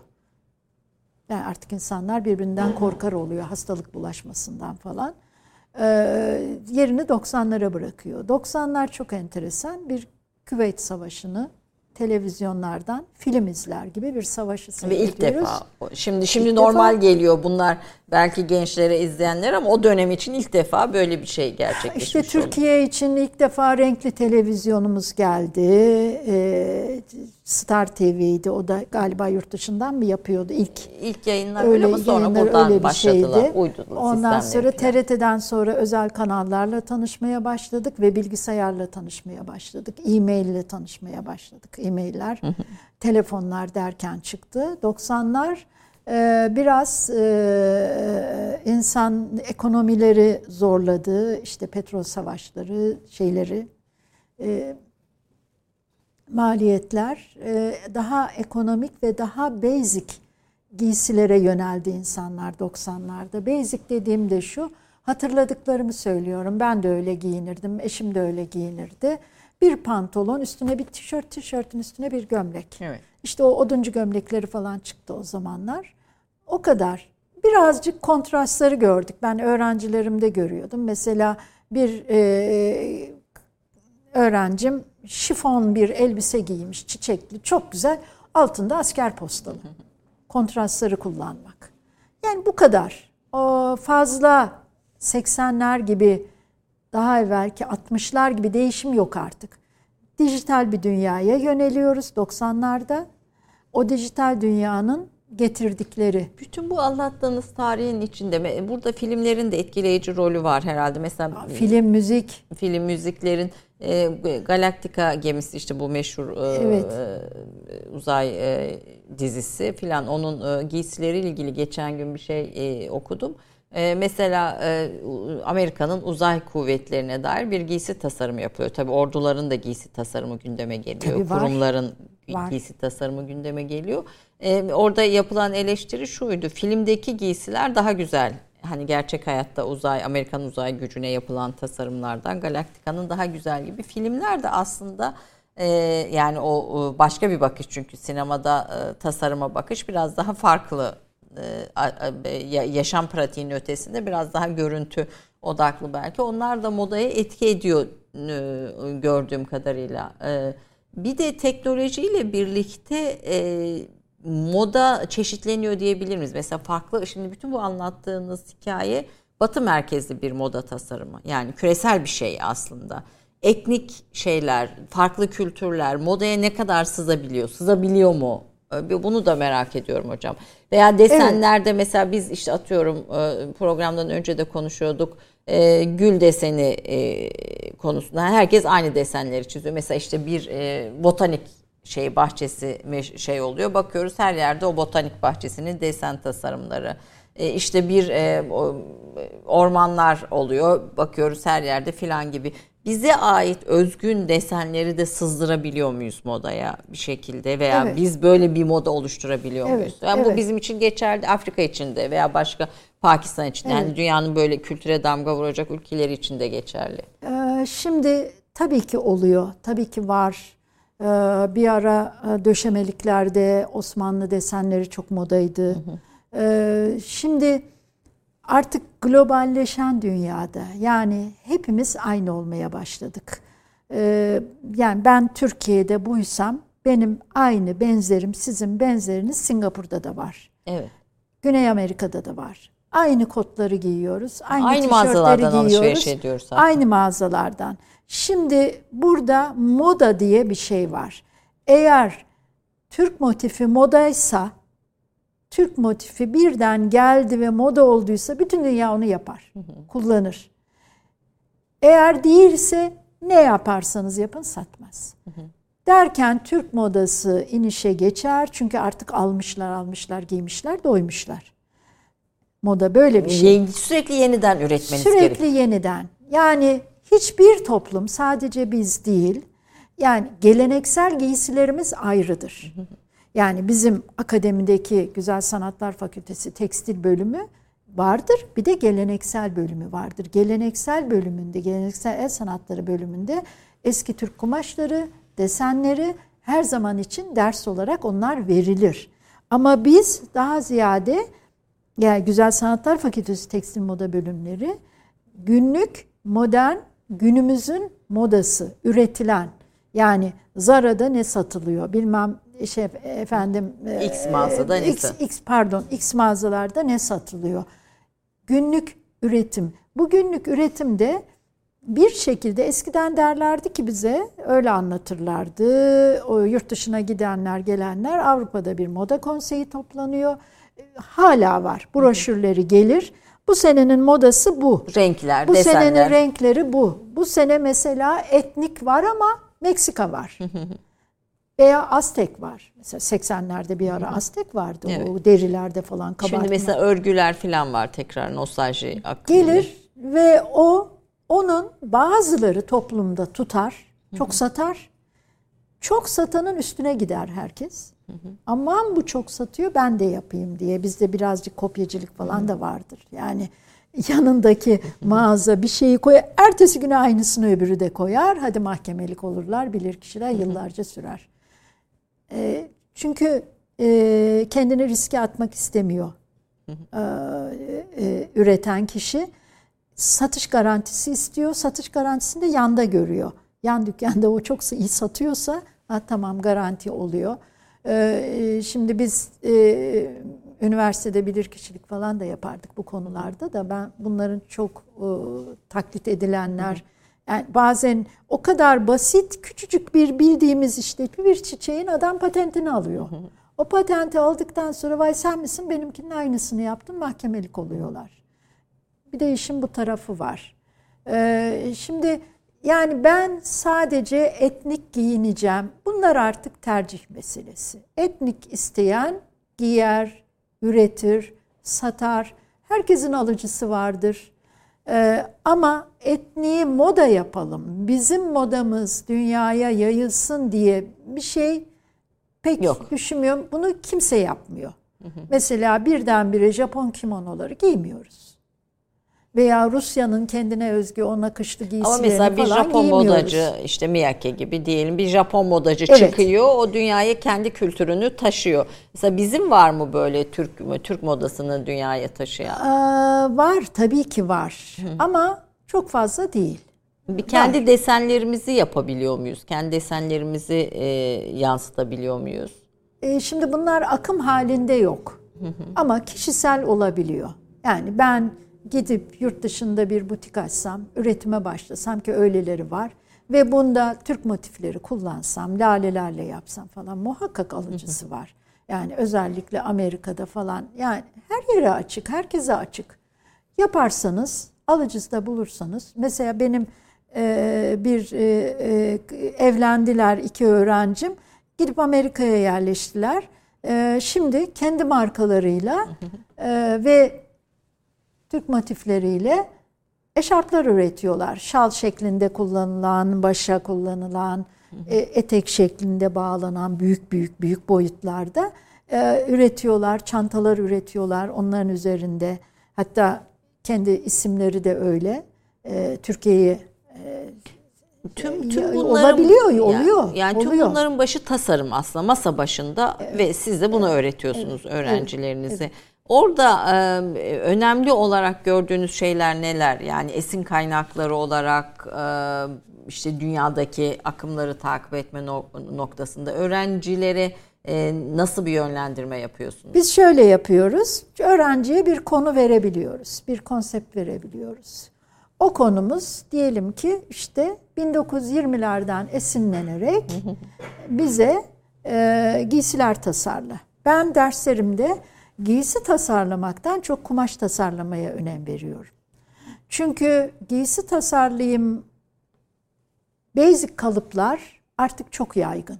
Yani artık insanlar birbirinden korkar oluyor hastalık bulaşmasından falan. Ee, yerini 90'lara bırakıyor. 90'lar çok enteresan. Bir Küveyt Savaşı'nı televizyonlardan film izler gibi bir savaşı Ve seyrediyoruz. ilk defa. Şimdi şimdi İlk normal defa- geliyor bunlar belki gençlere izleyenler ama o dönem için ilk defa böyle bir şey gerçekleşmiş İşte oldu. Türkiye için ilk defa renkli televizyonumuz geldi. Ee, Star TV'ydi. O da galiba yurt dışından mı yapıyordu ilk? İlk yayınlar öyle, ama sonra buradan öyle bir başladılar. şeydi. Uydular Ondan sonra falan. TRT'den sonra özel kanallarla tanışmaya başladık ve bilgisayarla tanışmaya başladık. E-mail ile tanışmaya başladık. E-mailler, telefonlar derken çıktı. 90'lar e, biraz e, insan ekonomileri zorladı. İşte petrol savaşları, şeyleri, e, maliyetler e, daha ekonomik ve daha basic giysilere yöneldi insanlar 90'larda. Basic dediğim de şu, hatırladıklarımı söylüyorum. Ben de öyle giyinirdim, eşim de öyle giyinirdi. Bir pantolon, üstüne bir tişört, tişörtün üstüne bir gömlek. Evet. İşte o oduncu gömlekleri falan çıktı o zamanlar. O kadar. Birazcık kontrastları gördük. Ben öğrencilerimde görüyordum. Mesela bir e, öğrencim şifon bir elbise giymiş, çiçekli, çok güzel. Altında asker postalı. Kontrastları kullanmak. Yani bu kadar. O fazla 80'ler gibi daha evvelki 60'lar gibi değişim yok artık. Dijital bir dünyaya yöneliyoruz 90'larda. O dijital dünyanın getirdikleri Bütün bu anlattığınız tarihin içinde me- burada filmlerin de etkileyici rolü var herhalde. Mesela film, müzik, film müziklerin e, Galaktika gemisi işte bu meşhur e, Evet. e, uzay e, dizisi filan onun e, giysileriyle ilgili geçen gün bir şey e, okudum. E, mesela e, Amerika'nın uzay kuvvetlerine dair bir giysi tasarımı yapıyor. Tabii orduların da giysi tasarımı gündeme geliyor. Tabii var. Kurumların Var. giysi tasarımı gündeme geliyor. E, orada yapılan eleştiri şuydu. Filmdeki giysiler daha güzel. Hani gerçek hayatta uzay, Amerikan uzay gücüne yapılan tasarımlardan Galaktika'nın daha güzel gibi. Filmler de aslında e, yani o başka bir bakış çünkü sinemada e, tasarıma bakış biraz daha farklı. E, yaşam pratiğinin ötesinde biraz daha görüntü odaklı belki. Onlar da modaya etki ediyor e, gördüğüm kadarıyla. E, bir de teknolojiyle birlikte e, moda çeşitleniyor diyebilir miyiz? Mesela farklı, şimdi bütün bu anlattığınız hikaye batı merkezli bir moda tasarımı. Yani küresel bir şey aslında. Etnik şeyler, farklı kültürler modaya ne kadar sızabiliyor? Sızabiliyor mu? E, Bunu da merak ediyorum hocam. Veya desenlerde mesela biz işte atıyorum e, programdan önce de konuşuyorduk. E, gül deseni e, konusunda herkes aynı desenleri çiziyor. Mesela işte bir botanik şey bahçesi şey oluyor. Bakıyoruz her yerde o botanik bahçesinin desen tasarımları. E, işte bir e, ormanlar oluyor. Bakıyoruz her yerde filan gibi. Bize ait özgün desenleri de sızdırabiliyor muyuz modaya bir şekilde veya Evet. biz böyle bir moda oluşturabiliyor Evet, muyuz? Yani bu evet. bizim için geçerli Afrika için de veya başka Pakistan için de. yani dünyanın böyle kültüre damga vuracak ülkeleri için de geçerli. Ee, Şimdi tabii ki oluyor, tabii ki var. Ee, Bir ara e, döşemeliklerde Osmanlı desenleri çok modaydı. Ee, Şimdi artık globalleşen dünyada yani hepimiz aynı olmaya başladık. Ee, Yani ben Türkiye'de buysam benim aynı benzerim sizin benzeriniz Singapur'da da var. Evet. Güney Amerika'da da var. Aynı kotları giyiyoruz. Aynı, Aynı tişörtleri mağazalardan giyiyoruz. alışveriş ediyoruz zaten. Aynı mağazalardan. Şimdi burada moda diye bir şey var. Eğer Türk motifi modaysa, Türk motifi birden geldi ve moda olduysa bütün dünya onu yapar, kullanır. Eğer değilse ne yaparsanız yapın satmaz. Derken Türk modası inişe geçer çünkü artık almışlar almışlar giymişler doymuşlar. Moda böyle bir şey. Sürekli yeniden üretmeniz Sürekli gerekiyor. yeniden. Yani hiçbir toplum sadece biz değil. Yani geleneksel giysilerimiz ayrıdır. Yani bizim akademideki Güzel Sanatlar Fakültesi tekstil bölümü vardır. Bir de geleneksel bölümü vardır. Geleneksel bölümünde, geleneksel el sanatları bölümünde eski Türk kumaşları, desenleri her zaman için ders olarak onlar verilir. Ama biz daha ziyade yani Güzel Sanatlar Fakültesi Tekstil Moda bölümleri günlük, modern, günümüzün modası, üretilen yani Zara'da ne satılıyor bilmem şey efendim X mağazada ne X, X pardon X mağazalarda ne satılıyor? Günlük üretim. Bu günlük üretimde bir şekilde eskiden derlerdi ki bize öyle anlatırlardı. O yurt dışına gidenler gelenler Avrupa'da bir moda konseyi toplanıyor. Hala var. Broşürleri gelir. Bu senenin modası bu. Renkler, bu desenler. senenin renkleri bu. Bu sene mesela etnik var ama Meksika var. Veya Aztek var. Mesela 80'lerde bir ara Aztek vardı. Evet. O derilerde falan kabartma. Şimdi mesela örgüler falan var tekrar nostalji akımı. gelir ve o onun bazıları toplumda tutar, çok satar. Çok satanın üstüne gider herkes. Aman bu çok satıyor ben de yapayım diye. Bizde birazcık kopyacılık falan da vardır. Yani yanındaki mağaza bir şeyi koyar. Ertesi güne aynısını öbürü de koyar. Hadi mahkemelik olurlar. Bilir kişiler yıllarca sürer. E, çünkü e, kendini riske atmak istemiyor. E, e, üreten kişi satış garantisi istiyor. Satış garantisini de yanda görüyor. Yan dükkanda o çok iyi satıyorsa ha, tamam garanti oluyor. Ee, şimdi biz e, üniversitede bilirkişilik falan da yapardık bu konularda da ben bunların çok e, taklit edilenler yani bazen o kadar basit küçücük bir bildiğimiz işte bir çiçeğin adam patentini alıyor. O patenti aldıktan sonra vay sen misin benimkinin aynısını yaptın mahkemelik oluyorlar. Bir de işin bu tarafı var. Ee, şimdi yani ben sadece etnik giyineceğim. Bunlar artık tercih meselesi. Etnik isteyen giyer, üretir, satar. Herkesin alıcısı vardır. Ee, ama etniği moda yapalım. Bizim modamız dünyaya yayılsın diye bir şey pek Yok. düşünmüyorum. Bunu kimse yapmıyor. Mesela birdenbire Japon kimonoları giymiyoruz veya Rusya'nın kendine özgü o nakışlı giysilerini Ama mesela bir falan Japon modacı işte Miyake gibi diyelim bir Japon modacı Evet. çıkıyor o dünyaya kendi kültürünü taşıyor. Mesela bizim var mı böyle Türk Türk modasını dünyaya taşıyan? Aa, var tabii ki var ama çok fazla değil. Bir kendi desenlerimizi yapabiliyor muyuz? Kendi desenlerimizi e, yansıtabiliyor muyuz? E, şimdi bunlar akım halinde yok ama kişisel olabiliyor. Yani ben gidip yurt dışında bir butik açsam, üretime başlasam ki öyleleri var ve bunda Türk motifleri kullansam, lalelerle yapsam falan muhakkak alıcısı var. Yani özellikle Amerika'da falan yani her yere açık, herkese açık. Yaparsanız, alıcısı da bulursanız mesela benim e, bir e, e, evlendiler iki öğrencim gidip Amerika'ya yerleştiler. E, şimdi kendi markalarıyla e, ve Türk motifleriyle eşarplar üretiyorlar. Şal şeklinde kullanılan, başa kullanılan, e, etek şeklinde bağlanan büyük büyük büyük boyutlarda e, üretiyorlar. Çantalar üretiyorlar onların üzerinde. Hatta kendi isimleri de öyle. E, Türkiye'yi Tüm tüm bunların olabiliyor, yani- oluyor, Yani tüm oluyor. bunların başı tasarım aslında masa başında ve siz de bunu öğretiyorsunuz öğrencilerinize. Orada e, önemli olarak gördüğünüz şeyler neler? Yani esin kaynakları olarak e, işte dünyadaki akımları takip etme no- noktasında öğrencilere e, nasıl bir yönlendirme yapıyorsunuz? Biz şöyle yapıyoruz. Öğrenciye bir konu verebiliyoruz. Bir konsept verebiliyoruz. O konumuz diyelim ki işte 1920'lerden esinlenerek bize e, giysiler tasarla. Ben derslerimde giysi tasarlamaktan çok kumaş tasarlamaya önem veriyorum. Çünkü giysi tasarlayayım basic kalıplar artık çok yaygın.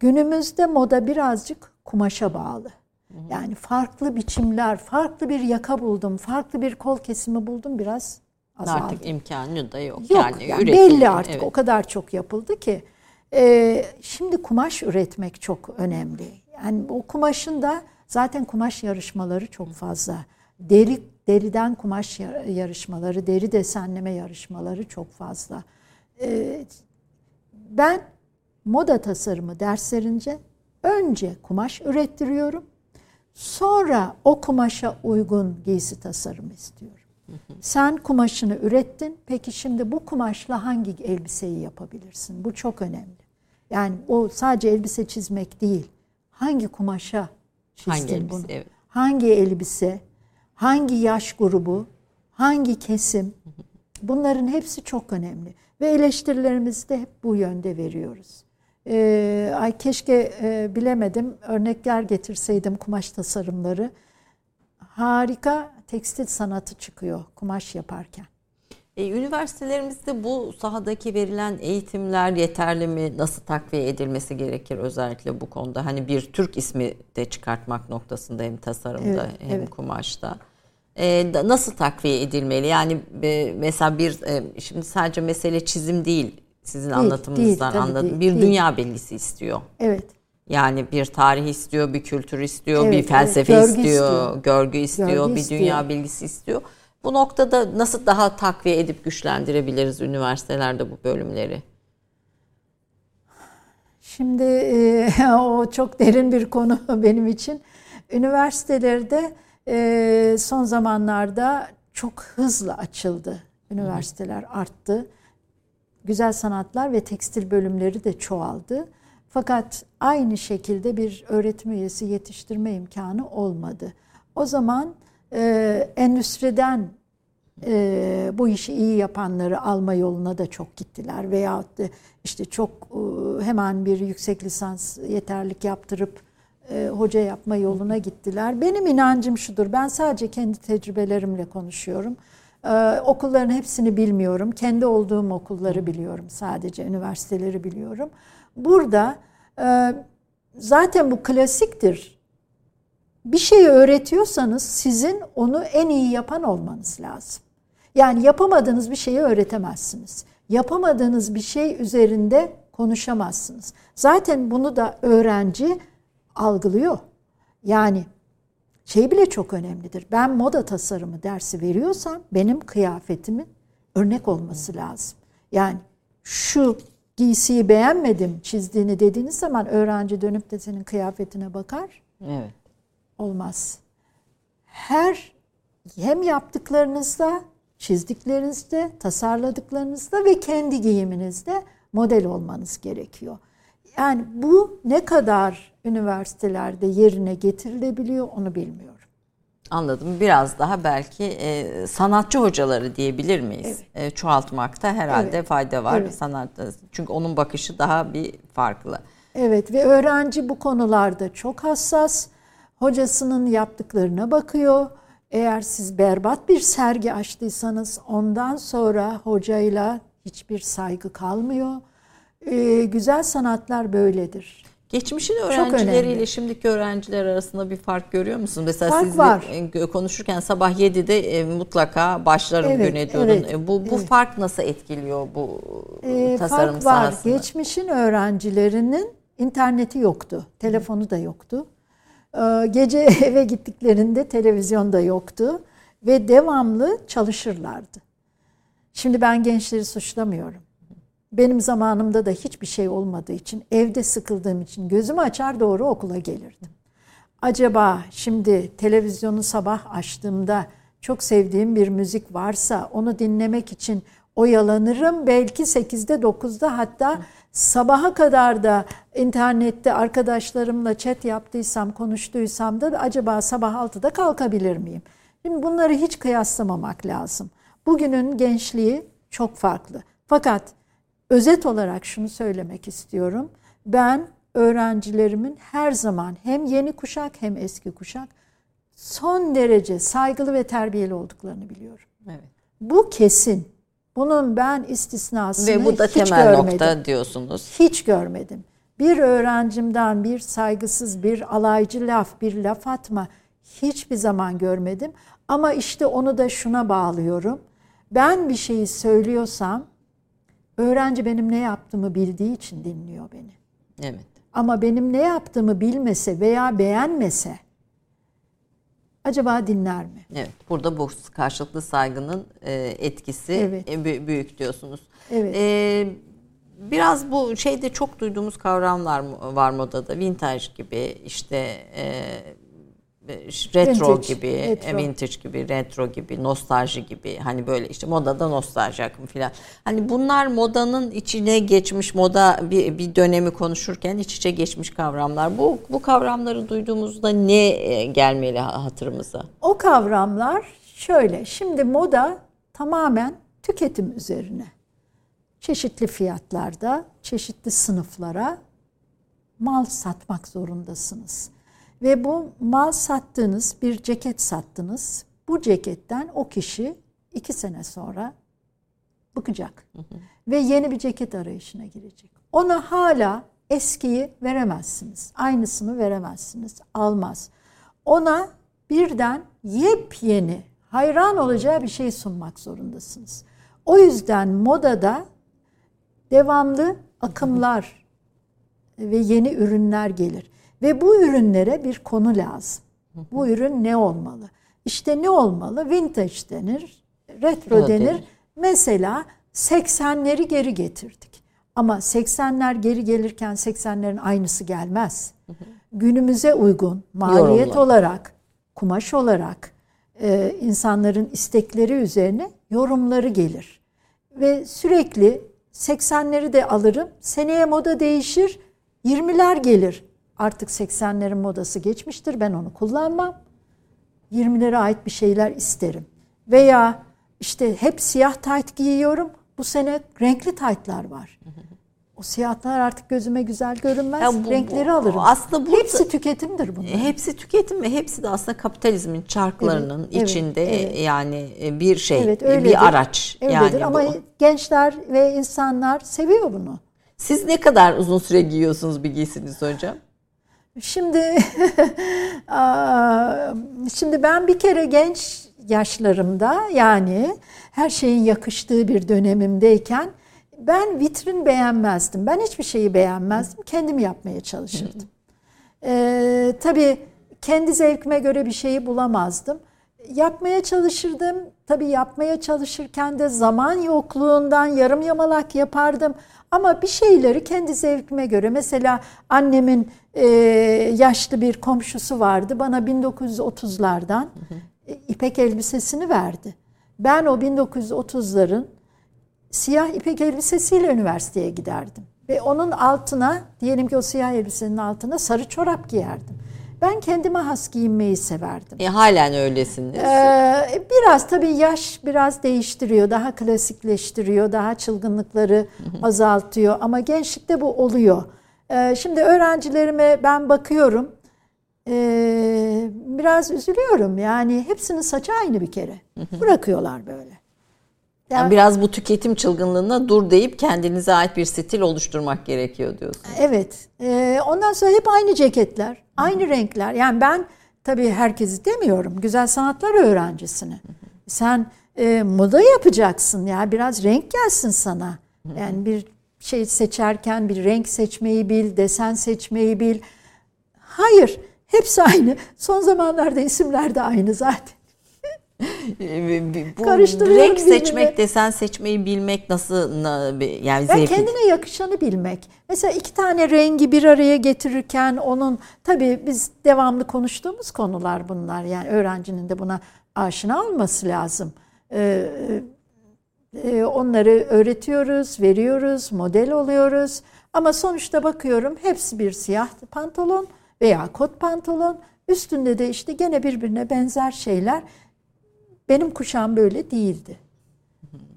Günümüzde moda birazcık kumaşa bağlı. Yani farklı biçimler, farklı bir yaka buldum, farklı bir kol kesimi buldum biraz azaldı. Artık imkanı da yok. Yok yani, yani üretim, belli artık evet. o kadar çok yapıldı ki. Ee, şimdi kumaş üretmek çok önemli. Yani o kumaşın da zaten kumaş yarışmaları çok fazla. Deri deriden kumaş yar- yarışmaları, deri desenleme yarışmaları çok fazla. Ee, ben moda tasarımı derslerince önce kumaş ürettiriyorum. Sonra o kumaşa uygun giysi tasarımı istiyorum. Sen kumaşını ürettin. Peki şimdi bu kumaşla hangi elbiseyi yapabilirsin? Bu çok önemli. Yani o sadece elbise çizmek değil. Hangi kumaşa çizdin Hangi elbise, bunu? evet. Hangi elbise? Hangi yaş grubu? Hangi kesim? Bunların hepsi çok önemli. Ve eleştirilerimizi de hep bu yönde veriyoruz. Ee, ay keşke e, bilemedim örnekler getirseydim kumaş tasarımları. Harika tekstil sanatı çıkıyor kumaş yaparken. E, üniversitelerimizde bu sahadaki verilen eğitimler yeterli mi? Nasıl takviye edilmesi gerekir özellikle bu konuda? Hani bir Türk ismi de çıkartmak noktasında hem tasarımda Evet, hem evet. kumaşta. E, nasıl takviye edilmeli? Yani e, mesela bir e, şimdi sadece mesele çizim değil. Sizin Değil, anlatımınızdan değil, anladım. değil, bir değil. dünya bilgisi istiyor. Evet. Yani bir tarih istiyor, bir kültür istiyor, Evet, bir evet. felsefe Görgü istiyor, istiyor. görgü istiyor, Görgü bir istiyor. dünya bilgisi istiyor. Bu noktada nasıl daha takviye edip güçlendirebiliriz üniversitelerde bu bölümleri? Şimdi e, o çok derin bir konu benim için. Üniversitelerde e, son zamanlarda çok hızlı açıldı. Üniversiteler arttı. Güzel sanatlar ve tekstil bölümleri de çoğaldı. Fakat aynı şekilde bir öğretim üyesi yetiştirme imkanı olmadı. O zaman e, endüstriden e, bu işi iyi yapanları alma yoluna da çok gittiler. Da işte çok e, hemen bir yüksek lisans yeterlik yaptırıp e, hoca yapma yoluna gittiler. Benim inancım şudur, ben sadece kendi tecrübelerimle konuşuyorum. Ee, okulların hepsini bilmiyorum. Kendi olduğum okulları biliyorum sadece, üniversiteleri biliyorum. Burada e, zaten bu klasiktir. Bir şeyi öğretiyorsanız sizin onu en iyi yapan olmanız lazım. Yani yapamadığınız bir şeyi öğretemezsiniz. Yapamadığınız bir şey üzerinde konuşamazsınız. Zaten bunu da öğrenci algılıyor. Yani şey bile çok önemlidir. Ben moda tasarımı dersi veriyorsam benim kıyafetimin örnek olması lazım. Yani şu giysiyi beğenmedim çizdiğini dediğiniz zaman öğrenci dönüp de senin kıyafetine bakar. Evet. Olmaz. Her hem yaptıklarınızda, çizdiklerinizde, tasarladıklarınızda ve kendi giyiminizde model olmanız gerekiyor. Yani bu ne kadar üniversitelerde yerine getirilebiliyor onu bilmiyorum. Anladım. Biraz daha belki e, sanatçı hocaları diyebilir miyiz? E, çoğaltmakta herhalde Evet. fayda var. Evet. Sanatta. Çünkü onun bakışı daha bir farklı. Evet ve öğrenci bu konularda çok hassas. Hocasının yaptıklarına bakıyor. Eğer siz berbat bir sergi açtıysanız ondan sonra hocayla hiçbir saygı kalmıyor. Ee, güzel sanatlar böyledir. Geçmişin öğrencileriyle şimdiki öğrenciler arasında bir fark görüyor musun? Mesela Fark siz var. konuşurken sabah 7'de e, mutlaka başlarım Evet, güne diyordun. evet, E, bu bu evet. fark nasıl etkiliyor bu Ee, tasarım fark var. sahasını? Geçmişin öğrencilerinin interneti yoktu. Telefonu da yoktu. Ee, gece eve gittiklerinde televizyon da yoktu. Ve devamlı çalışırlardı. Şimdi ben gençleri suçlamıyorum. Benim zamanımda da hiçbir şey olmadığı için, evde sıkıldığım için gözümü açar doğru okula gelirdim. Acaba şimdi televizyonu sabah açtığımda çok sevdiğim bir müzik varsa onu dinlemek için oyalanırım. Belki 8'de 9'da hatta sabaha kadar da internette arkadaşlarımla chat yaptıysam, konuştuysam da acaba sabah 6'da kalkabilir miyim? Şimdi bunları hiç kıyaslamamak lazım. Bugünün gençliği çok farklı. Fakat özet olarak şunu söylemek istiyorum. Ben öğrencilerimin her zaman hem yeni kuşak hem eski kuşak son derece saygılı ve terbiyeli olduklarını biliyorum. Evet. Bu kesin. Bunun ben istisnasını Ve bu da hiç temel görmedim. nokta diyorsunuz. Hiç görmedim. Bir öğrencimden bir saygısız, bir alaycı laf, bir laf atma hiçbir zaman görmedim. Ama işte onu da şuna bağlıyorum. Ben bir şeyi söylüyorsam öğrenci benim ne yaptığımı bildiği için dinliyor beni. Evet. Ama benim ne yaptığımı bilmese veya beğenmese acaba dinler mi? Evet. Burada bu karşılıklı saygının e, etkisi Evet. e, bü- büyük diyorsunuz. Evet. E, biraz bu şeyde çok duyduğumuz kavramlar var modada. Vintage gibi işte e, retro Vintage, gibi, retro. e, vintage gibi, retro gibi, nostalji gibi hani böyle işte modada nostalji akımı filan. Hani bunlar modanın içine geçmiş moda bir, bir dönemi konuşurken iç içe geçmiş kavramlar. Bu bu kavramları duyduğumuzda ne e, gelmeli hatırımıza? O kavramlar şöyle. Şimdi moda tamamen tüketim üzerine. Çeşitli fiyatlarda, çeşitli sınıflara mal satmak zorundasınız. Ve bu mal sattığınız bir ceket sattınız. Bu ceketten o kişi iki sene sonra bıkacak. Ve yeni bir ceket arayışına girecek. Ona hala eskiyi veremezsiniz. Aynısını veremezsiniz. Almaz. Ona birden yepyeni, hayran olacağı bir şey sunmak zorundasınız. O yüzden modada devamlı akımlar ve yeni ürünler gelir. Ve bu ürünlere bir konu lazım. Bu ürün ne olmalı? İşte ne olmalı? Vintage denir, retro denir. denir. Mesela 80'leri geri getirdik. Ama 80'ler geri gelirken 80'lerin aynısı gelmez. Günümüze uygun maliyet Yorumlar. olarak, kumaş olarak e, insanların istekleri üzerine yorumları gelir. Ve sürekli 80'leri de alırım. Seneye moda değişir. 20'ler gelir. Artık 80'lerin modası geçmiştir. Ben onu kullanmam. 20'lere ait bir şeyler isterim. Veya işte hep siyah tayt giyiyorum. Bu sene renkli taytlar var. O siyahlar artık gözüme güzel görünmez. Ya bu- Renkleri bu- alırım. aslında burada- Hepsi tüketimdir bunlar. E, Hepsi tüketim ve hepsi de aslında kapitalizmin çarklarının Evet, içinde evet. yani e, bir şey, Evet, öyledir. bir araç. Öyledir. Yani Ama bu. gençler ve insanlar seviyor bunu. Siz ne kadar uzun süre giyiyorsunuz bir giysinizi hocam? Şimdi şimdi ben bir kere genç yaşlarımda yani her şeyin yakıştığı bir dönemimdeyken ben vitrin beğenmezdim. Ben hiçbir şeyi beğenmezdim. Kendim yapmaya çalışırdım. Ee, tabii kendi zevkime göre bir şeyi bulamazdım. Yapmaya çalışırdım. Tabii yapmaya çalışırken de zaman yokluğundan yarım yamalak yapardım. Ama bir şeyleri kendi zevkime göre mesela annemin e, yaşlı bir komşusu vardı. Bana 1930'lardan e, ipek elbisesini verdi. Ben o 1930'ların siyah ipek elbisesiyle üniversiteye giderdim. Ve onun altına, diyelim ki o siyah elbisenin altına sarı çorap giyerdim. Ben kendime has giyinmeyi severdim. E, halen öylesiniz. Ee, biraz tabii yaş biraz değiştiriyor, daha klasikleştiriyor, daha çılgınlıkları azaltıyor. Ama gençlikte bu oluyor. Ee, şimdi öğrencilerime ben bakıyorum, ee, biraz üzülüyorum. Yani hepsinin saçı aynı bir kere. Bırakıyorlar böyle. Yani biraz bu tüketim çılgınlığına dur deyip kendinize ait bir stil oluşturmak gerekiyor diyorsunuz. Evet. Ee, ondan sonra hep aynı ceketler, aynı renkler. Yani ben tabii herkesi demiyorum. Güzel sanatlar öğrencisini. Sen e, moda yapacaksın ya biraz renk gelsin sana. Yani bir şey seçerken bir renk seçmeyi bil, desen seçmeyi bil. Hayır, hepsi aynı. Son zamanlarda isimler de aynı zaten. Bu renk birbirine. seçmek, desen seçmeyi bilmek nasıl yani Ben zevkli. kendine yakışanı bilmek. Mesela iki tane rengi bir araya getirirken onun tabii biz devamlı konuştuğumuz konular bunlar. Yani öğrencinin de buna aşina olması lazım. Ee, onları öğretiyoruz, veriyoruz, model oluyoruz. Ama sonuçta bakıyorum hepsi bir siyah pantolon veya kot pantolon. Üstünde de işte gene birbirine benzer şeyler. Benim kuşağım böyle değildi.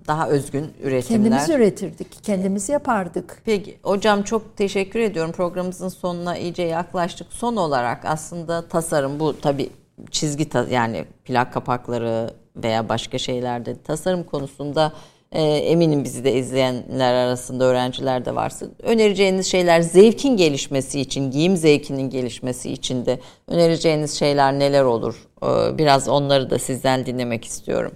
Daha özgün üretimler. Kendimiz üretirdik, kendimiz yapardık. Peki hocam çok teşekkür ediyorum. Programımızın sonuna iyice yaklaştık. Son olarak aslında tasarım bu tabi çizgi yani plak kapakları veya başka şeylerde tasarım konusunda e, eminim bizi de izleyenler arasında öğrenciler de varsa önereceğiniz şeyler zevkin gelişmesi için, giyim zevkinin gelişmesi için de önereceğiniz şeyler neler olur? E, biraz onları da sizden dinlemek istiyorum.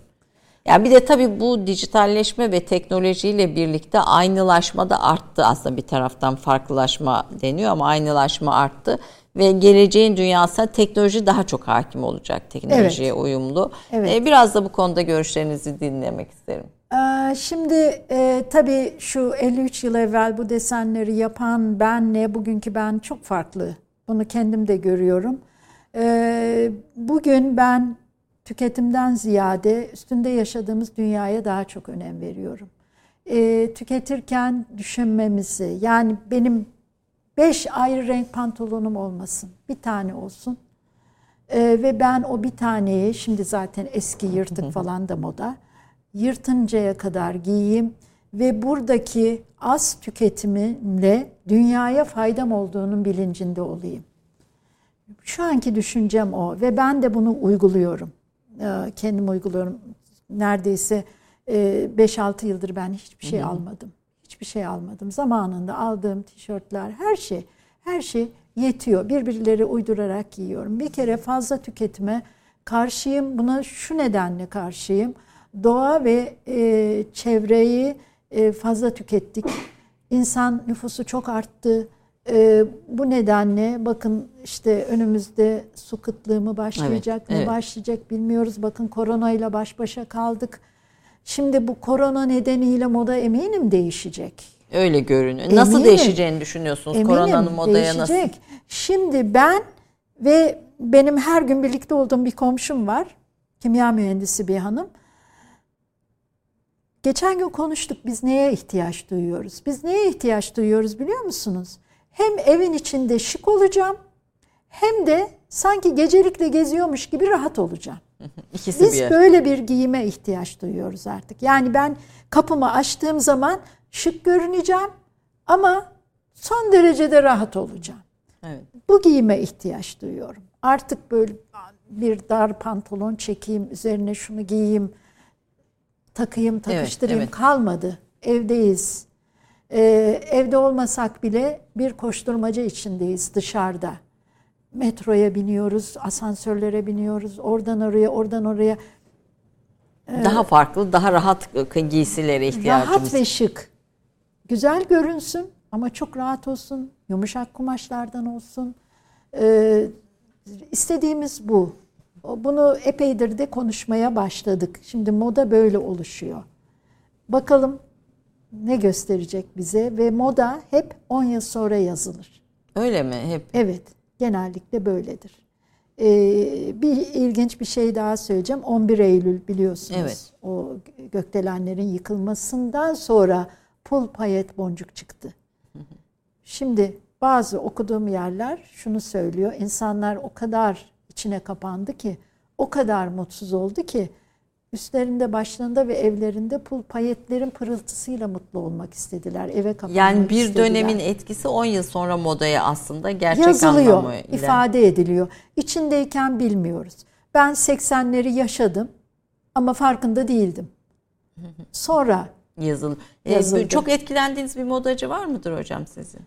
Yani bir de tabii bu dijitalleşme ve teknolojiyle birlikte aynılaşma da arttı aslında bir taraftan farklılaşma deniyor ama aynılaşma arttı ve geleceğin dünyasına teknoloji daha çok hakim olacak teknolojiye evet. uyumlu. Evet. Ee, biraz da bu konuda görüşlerinizi dinlemek isterim. Ee, şimdi e, tabii şu 53 yıl evvel bu desenleri yapan benle bugünkü ben çok farklı. Bunu kendim de görüyorum. Ee, bugün ben tüketimden ziyade üstünde yaşadığımız dünyaya daha çok önem veriyorum. E, tüketirken düşünmemizi yani benim beş ayrı renk pantolonum olmasın. Bir tane olsun. E, ve ben o bir taneyi şimdi zaten eski yırtık falan da moda. Yırtıncaya kadar giyeyim ve buradaki az tüketimle dünyaya faydam olduğunun bilincinde olayım. Şu anki düşüncem o ve ben de bunu uyguluyorum. E, kendim uyguluyorum. Neredeyse 5-6 e, yıldır ben hiçbir şey almadım. Hiçbir şey almadım. Zamanında aldığım tişörtler, her şey, her şey yetiyor. Birbirleri uydurarak giyiyorum. Bir kere fazla tüketime karşıyım. Buna şu nedenle karşıyım. Doğa ve e, çevreyi e, fazla tükettik. İnsan nüfusu çok arttı. E, bu nedenle bakın işte önümüzde su kıtlığı mı başlayacak evet, mı evet. başlayacak bilmiyoruz. Bakın korona ile baş başa kaldık. Şimdi bu korona nedeniyle moda eminim değişecek. Öyle görünüyor. Eminim, nasıl değişeceğini düşünüyorsunuz eminim, koronanın modaya değişecek. nasıl? Şimdi ben ve benim her gün birlikte olduğum bir komşum var. Kimya mühendisi bir hanım. Geçen gün konuştuk biz neye ihtiyaç duyuyoruz? Biz neye ihtiyaç duyuyoruz biliyor musunuz? Hem evin içinde şık olacağım hem de sanki gecelikle geziyormuş gibi rahat olacağım. İkisi Biz bir. böyle bir giyime ihtiyaç duyuyoruz artık. Yani ben kapımı açtığım zaman şık görüneceğim ama son derecede rahat olacağım. Evet. Bu giyime ihtiyaç duyuyorum. Artık böyle bir dar pantolon çekeyim, üzerine şunu giyeyim, takayım, takıştırayım evet, evet. kalmadı. Evdeyiz. Ee, evde olmasak bile bir koşturmaca içindeyiz dışarıda. Metroya biniyoruz, asansörlere biniyoruz, oradan oraya, oradan oraya. Ee, daha farklı, daha rahat giysilere ihtiyacımız. Rahat ve şık. Güzel görünsün ama çok rahat olsun, yumuşak kumaşlardan olsun. Ee, istediğimiz bu. Bunu epeydir de konuşmaya başladık. Şimdi moda böyle oluşuyor. Bakalım ne gösterecek bize ve moda hep 10 yıl sonra yazılır. Öyle mi? Hep. Evet, genellikle böyledir. Ee, bir ilginç bir şey daha söyleyeceğim. 11 Eylül biliyorsunuz. Evet. O gökdelenlerin yıkılmasından sonra pul payet boncuk çıktı. Şimdi bazı okuduğum yerler şunu söylüyor. İnsanlar o kadar içine kapandı ki, o kadar mutsuz oldu ki üstlerinde, başlarında ve evlerinde pul payetlerin pırıltısıyla mutlu olmak istediler. Eve kapanmak Yani bir istediler. dönemin etkisi 10 yıl sonra modaya aslında gerçek Yazılıyor, anlamıyla. ifade ediliyor. İçindeyken bilmiyoruz. Ben 80'leri yaşadım ama farkında değildim. Sonra yazıl. Ee, çok etkilendiğiniz bir modacı var mıdır hocam sizin?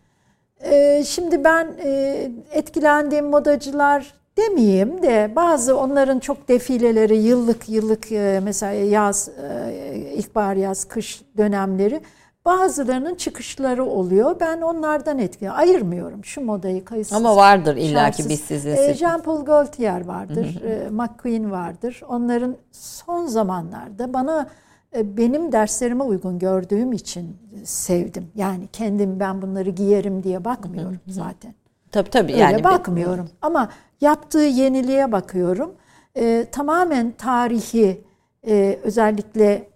Ee, şimdi ben e, etkilendiğim modacılar demeyeyim de bazı onların çok defileleri yıllık yıllık e, mesela yaz, e, ilkbahar yaz, kış dönemleri bazılarının çıkışları oluyor. Ben onlardan etkili ayırmıyorum şu modayı kayıtsız. Ama vardır illaki biz sizin. E, Jean Paul Gaultier vardır, e, McQueen vardır. Onların son zamanlarda bana benim derslerime uygun gördüğüm için sevdim. Yani kendim ben bunları giyerim diye bakmıyorum zaten. Tabii tabii. Öyle yani bakmıyorum. Ama yaptığı yeniliğe bakıyorum. E, tamamen tarihi e, özellikle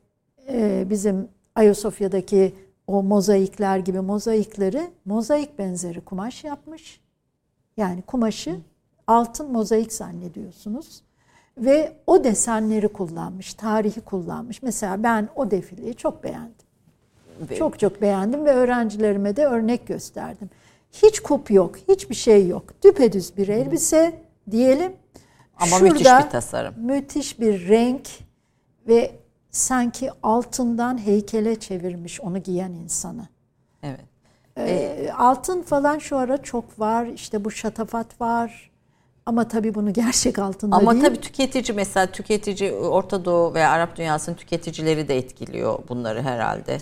e, bizim Ayasofya'daki o mozaikler gibi mozaikleri mozaik benzeri kumaş yapmış. Yani kumaşı altın mozaik zannediyorsunuz. Ve o desenleri kullanmış, tarihi kullanmış. Mesela ben o defileyi çok beğendim. Çok çok beğendim ve öğrencilerime de örnek gösterdim. Hiç kup yok, hiçbir şey yok. Düpedüz bir elbise diyelim. Ama Şurada müthiş bir tasarım. Müthiş bir renk ve sanki altından heykele çevirmiş onu giyen insanı. Evet. Ee, altın falan şu ara çok var. İşte bu şatafat var. Ama tabii bunu gerçek altında Ama değil. tabii tüketici mesela tüketici Orta Doğu veya Arap dünyasının tüketicileri de etkiliyor bunları herhalde.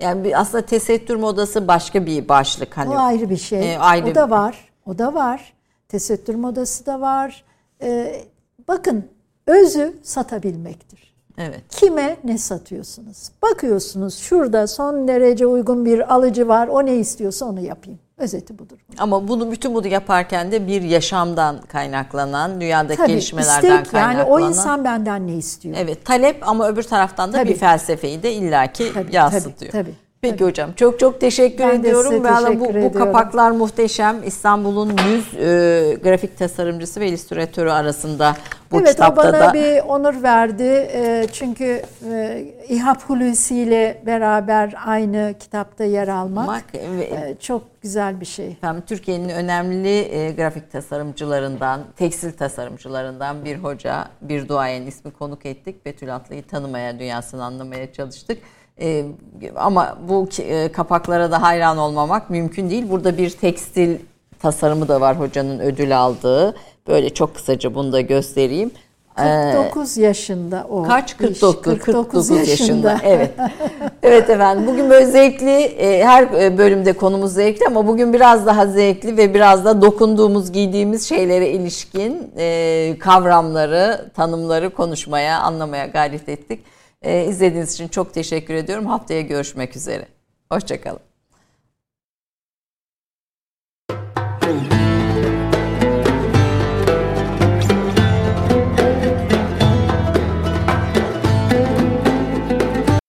Yani bir, aslında tesettür modası başka bir başlık hani. O ayrı bir şey. E, ayrı o da var. O da var. Tesettür modası da var. Ee, bakın özü satabilmektir. Evet. Kime ne satıyorsunuz? Bakıyorsunuz şurada son derece uygun bir alıcı var. O ne istiyorsa onu yapayım. Özeti budur. Ama bunu bütün bunu yaparken de bir yaşamdan kaynaklanan, dünyadaki Tabii gelişmelerden istek yani kaynaklanan. o insan benden ne istiyor? Evet, talep ama öbür taraftan da Tabii. bir felsefeyi de illaki Tabii, yansıtıyor. tabii, tabii. Peki hocam çok çok teşekkür Ben de ediyorum. bu, teşekkür bu ediyorum. kapaklar muhteşem. İstanbul'un 100 e, grafik tasarımcısı ve illüstratörü arasında bu evet o kitapta bana da bir onur verdi. Ee, çünkü e, İHA Hulusi ile beraber aynı kitapta yer almak ve- e, çok güzel bir şey. Efendim Türkiye'nin önemli e, grafik tasarımcılarından, tekstil tasarımcılarından bir hoca, bir duayen ismi konuk ettik. Betül Atlı'yı tanımaya, dünyasını anlamaya çalıştık. E, ama bu e, kapaklara da hayran olmamak mümkün değil. Burada bir tekstil tasarımı da var hocanın ödül aldığı. Böyle çok kısaca bunu da göstereyim. Ee, 49 yaşında o. Kaç? iş. 49, 49 yaşında. Evet. Evet efendim. Bugün böyle zevkli, e, her e, bölümde konumuz zevkli ama bugün biraz daha zevkli ve biraz da dokunduğumuz, giydiğimiz şeylere ilişkin e, kavramları, tanımları konuşmaya, anlamaya gayret ettik. E, İzlediğiniz için çok teşekkür ediyorum. Haftaya görüşmek üzere. Hoşçakalın.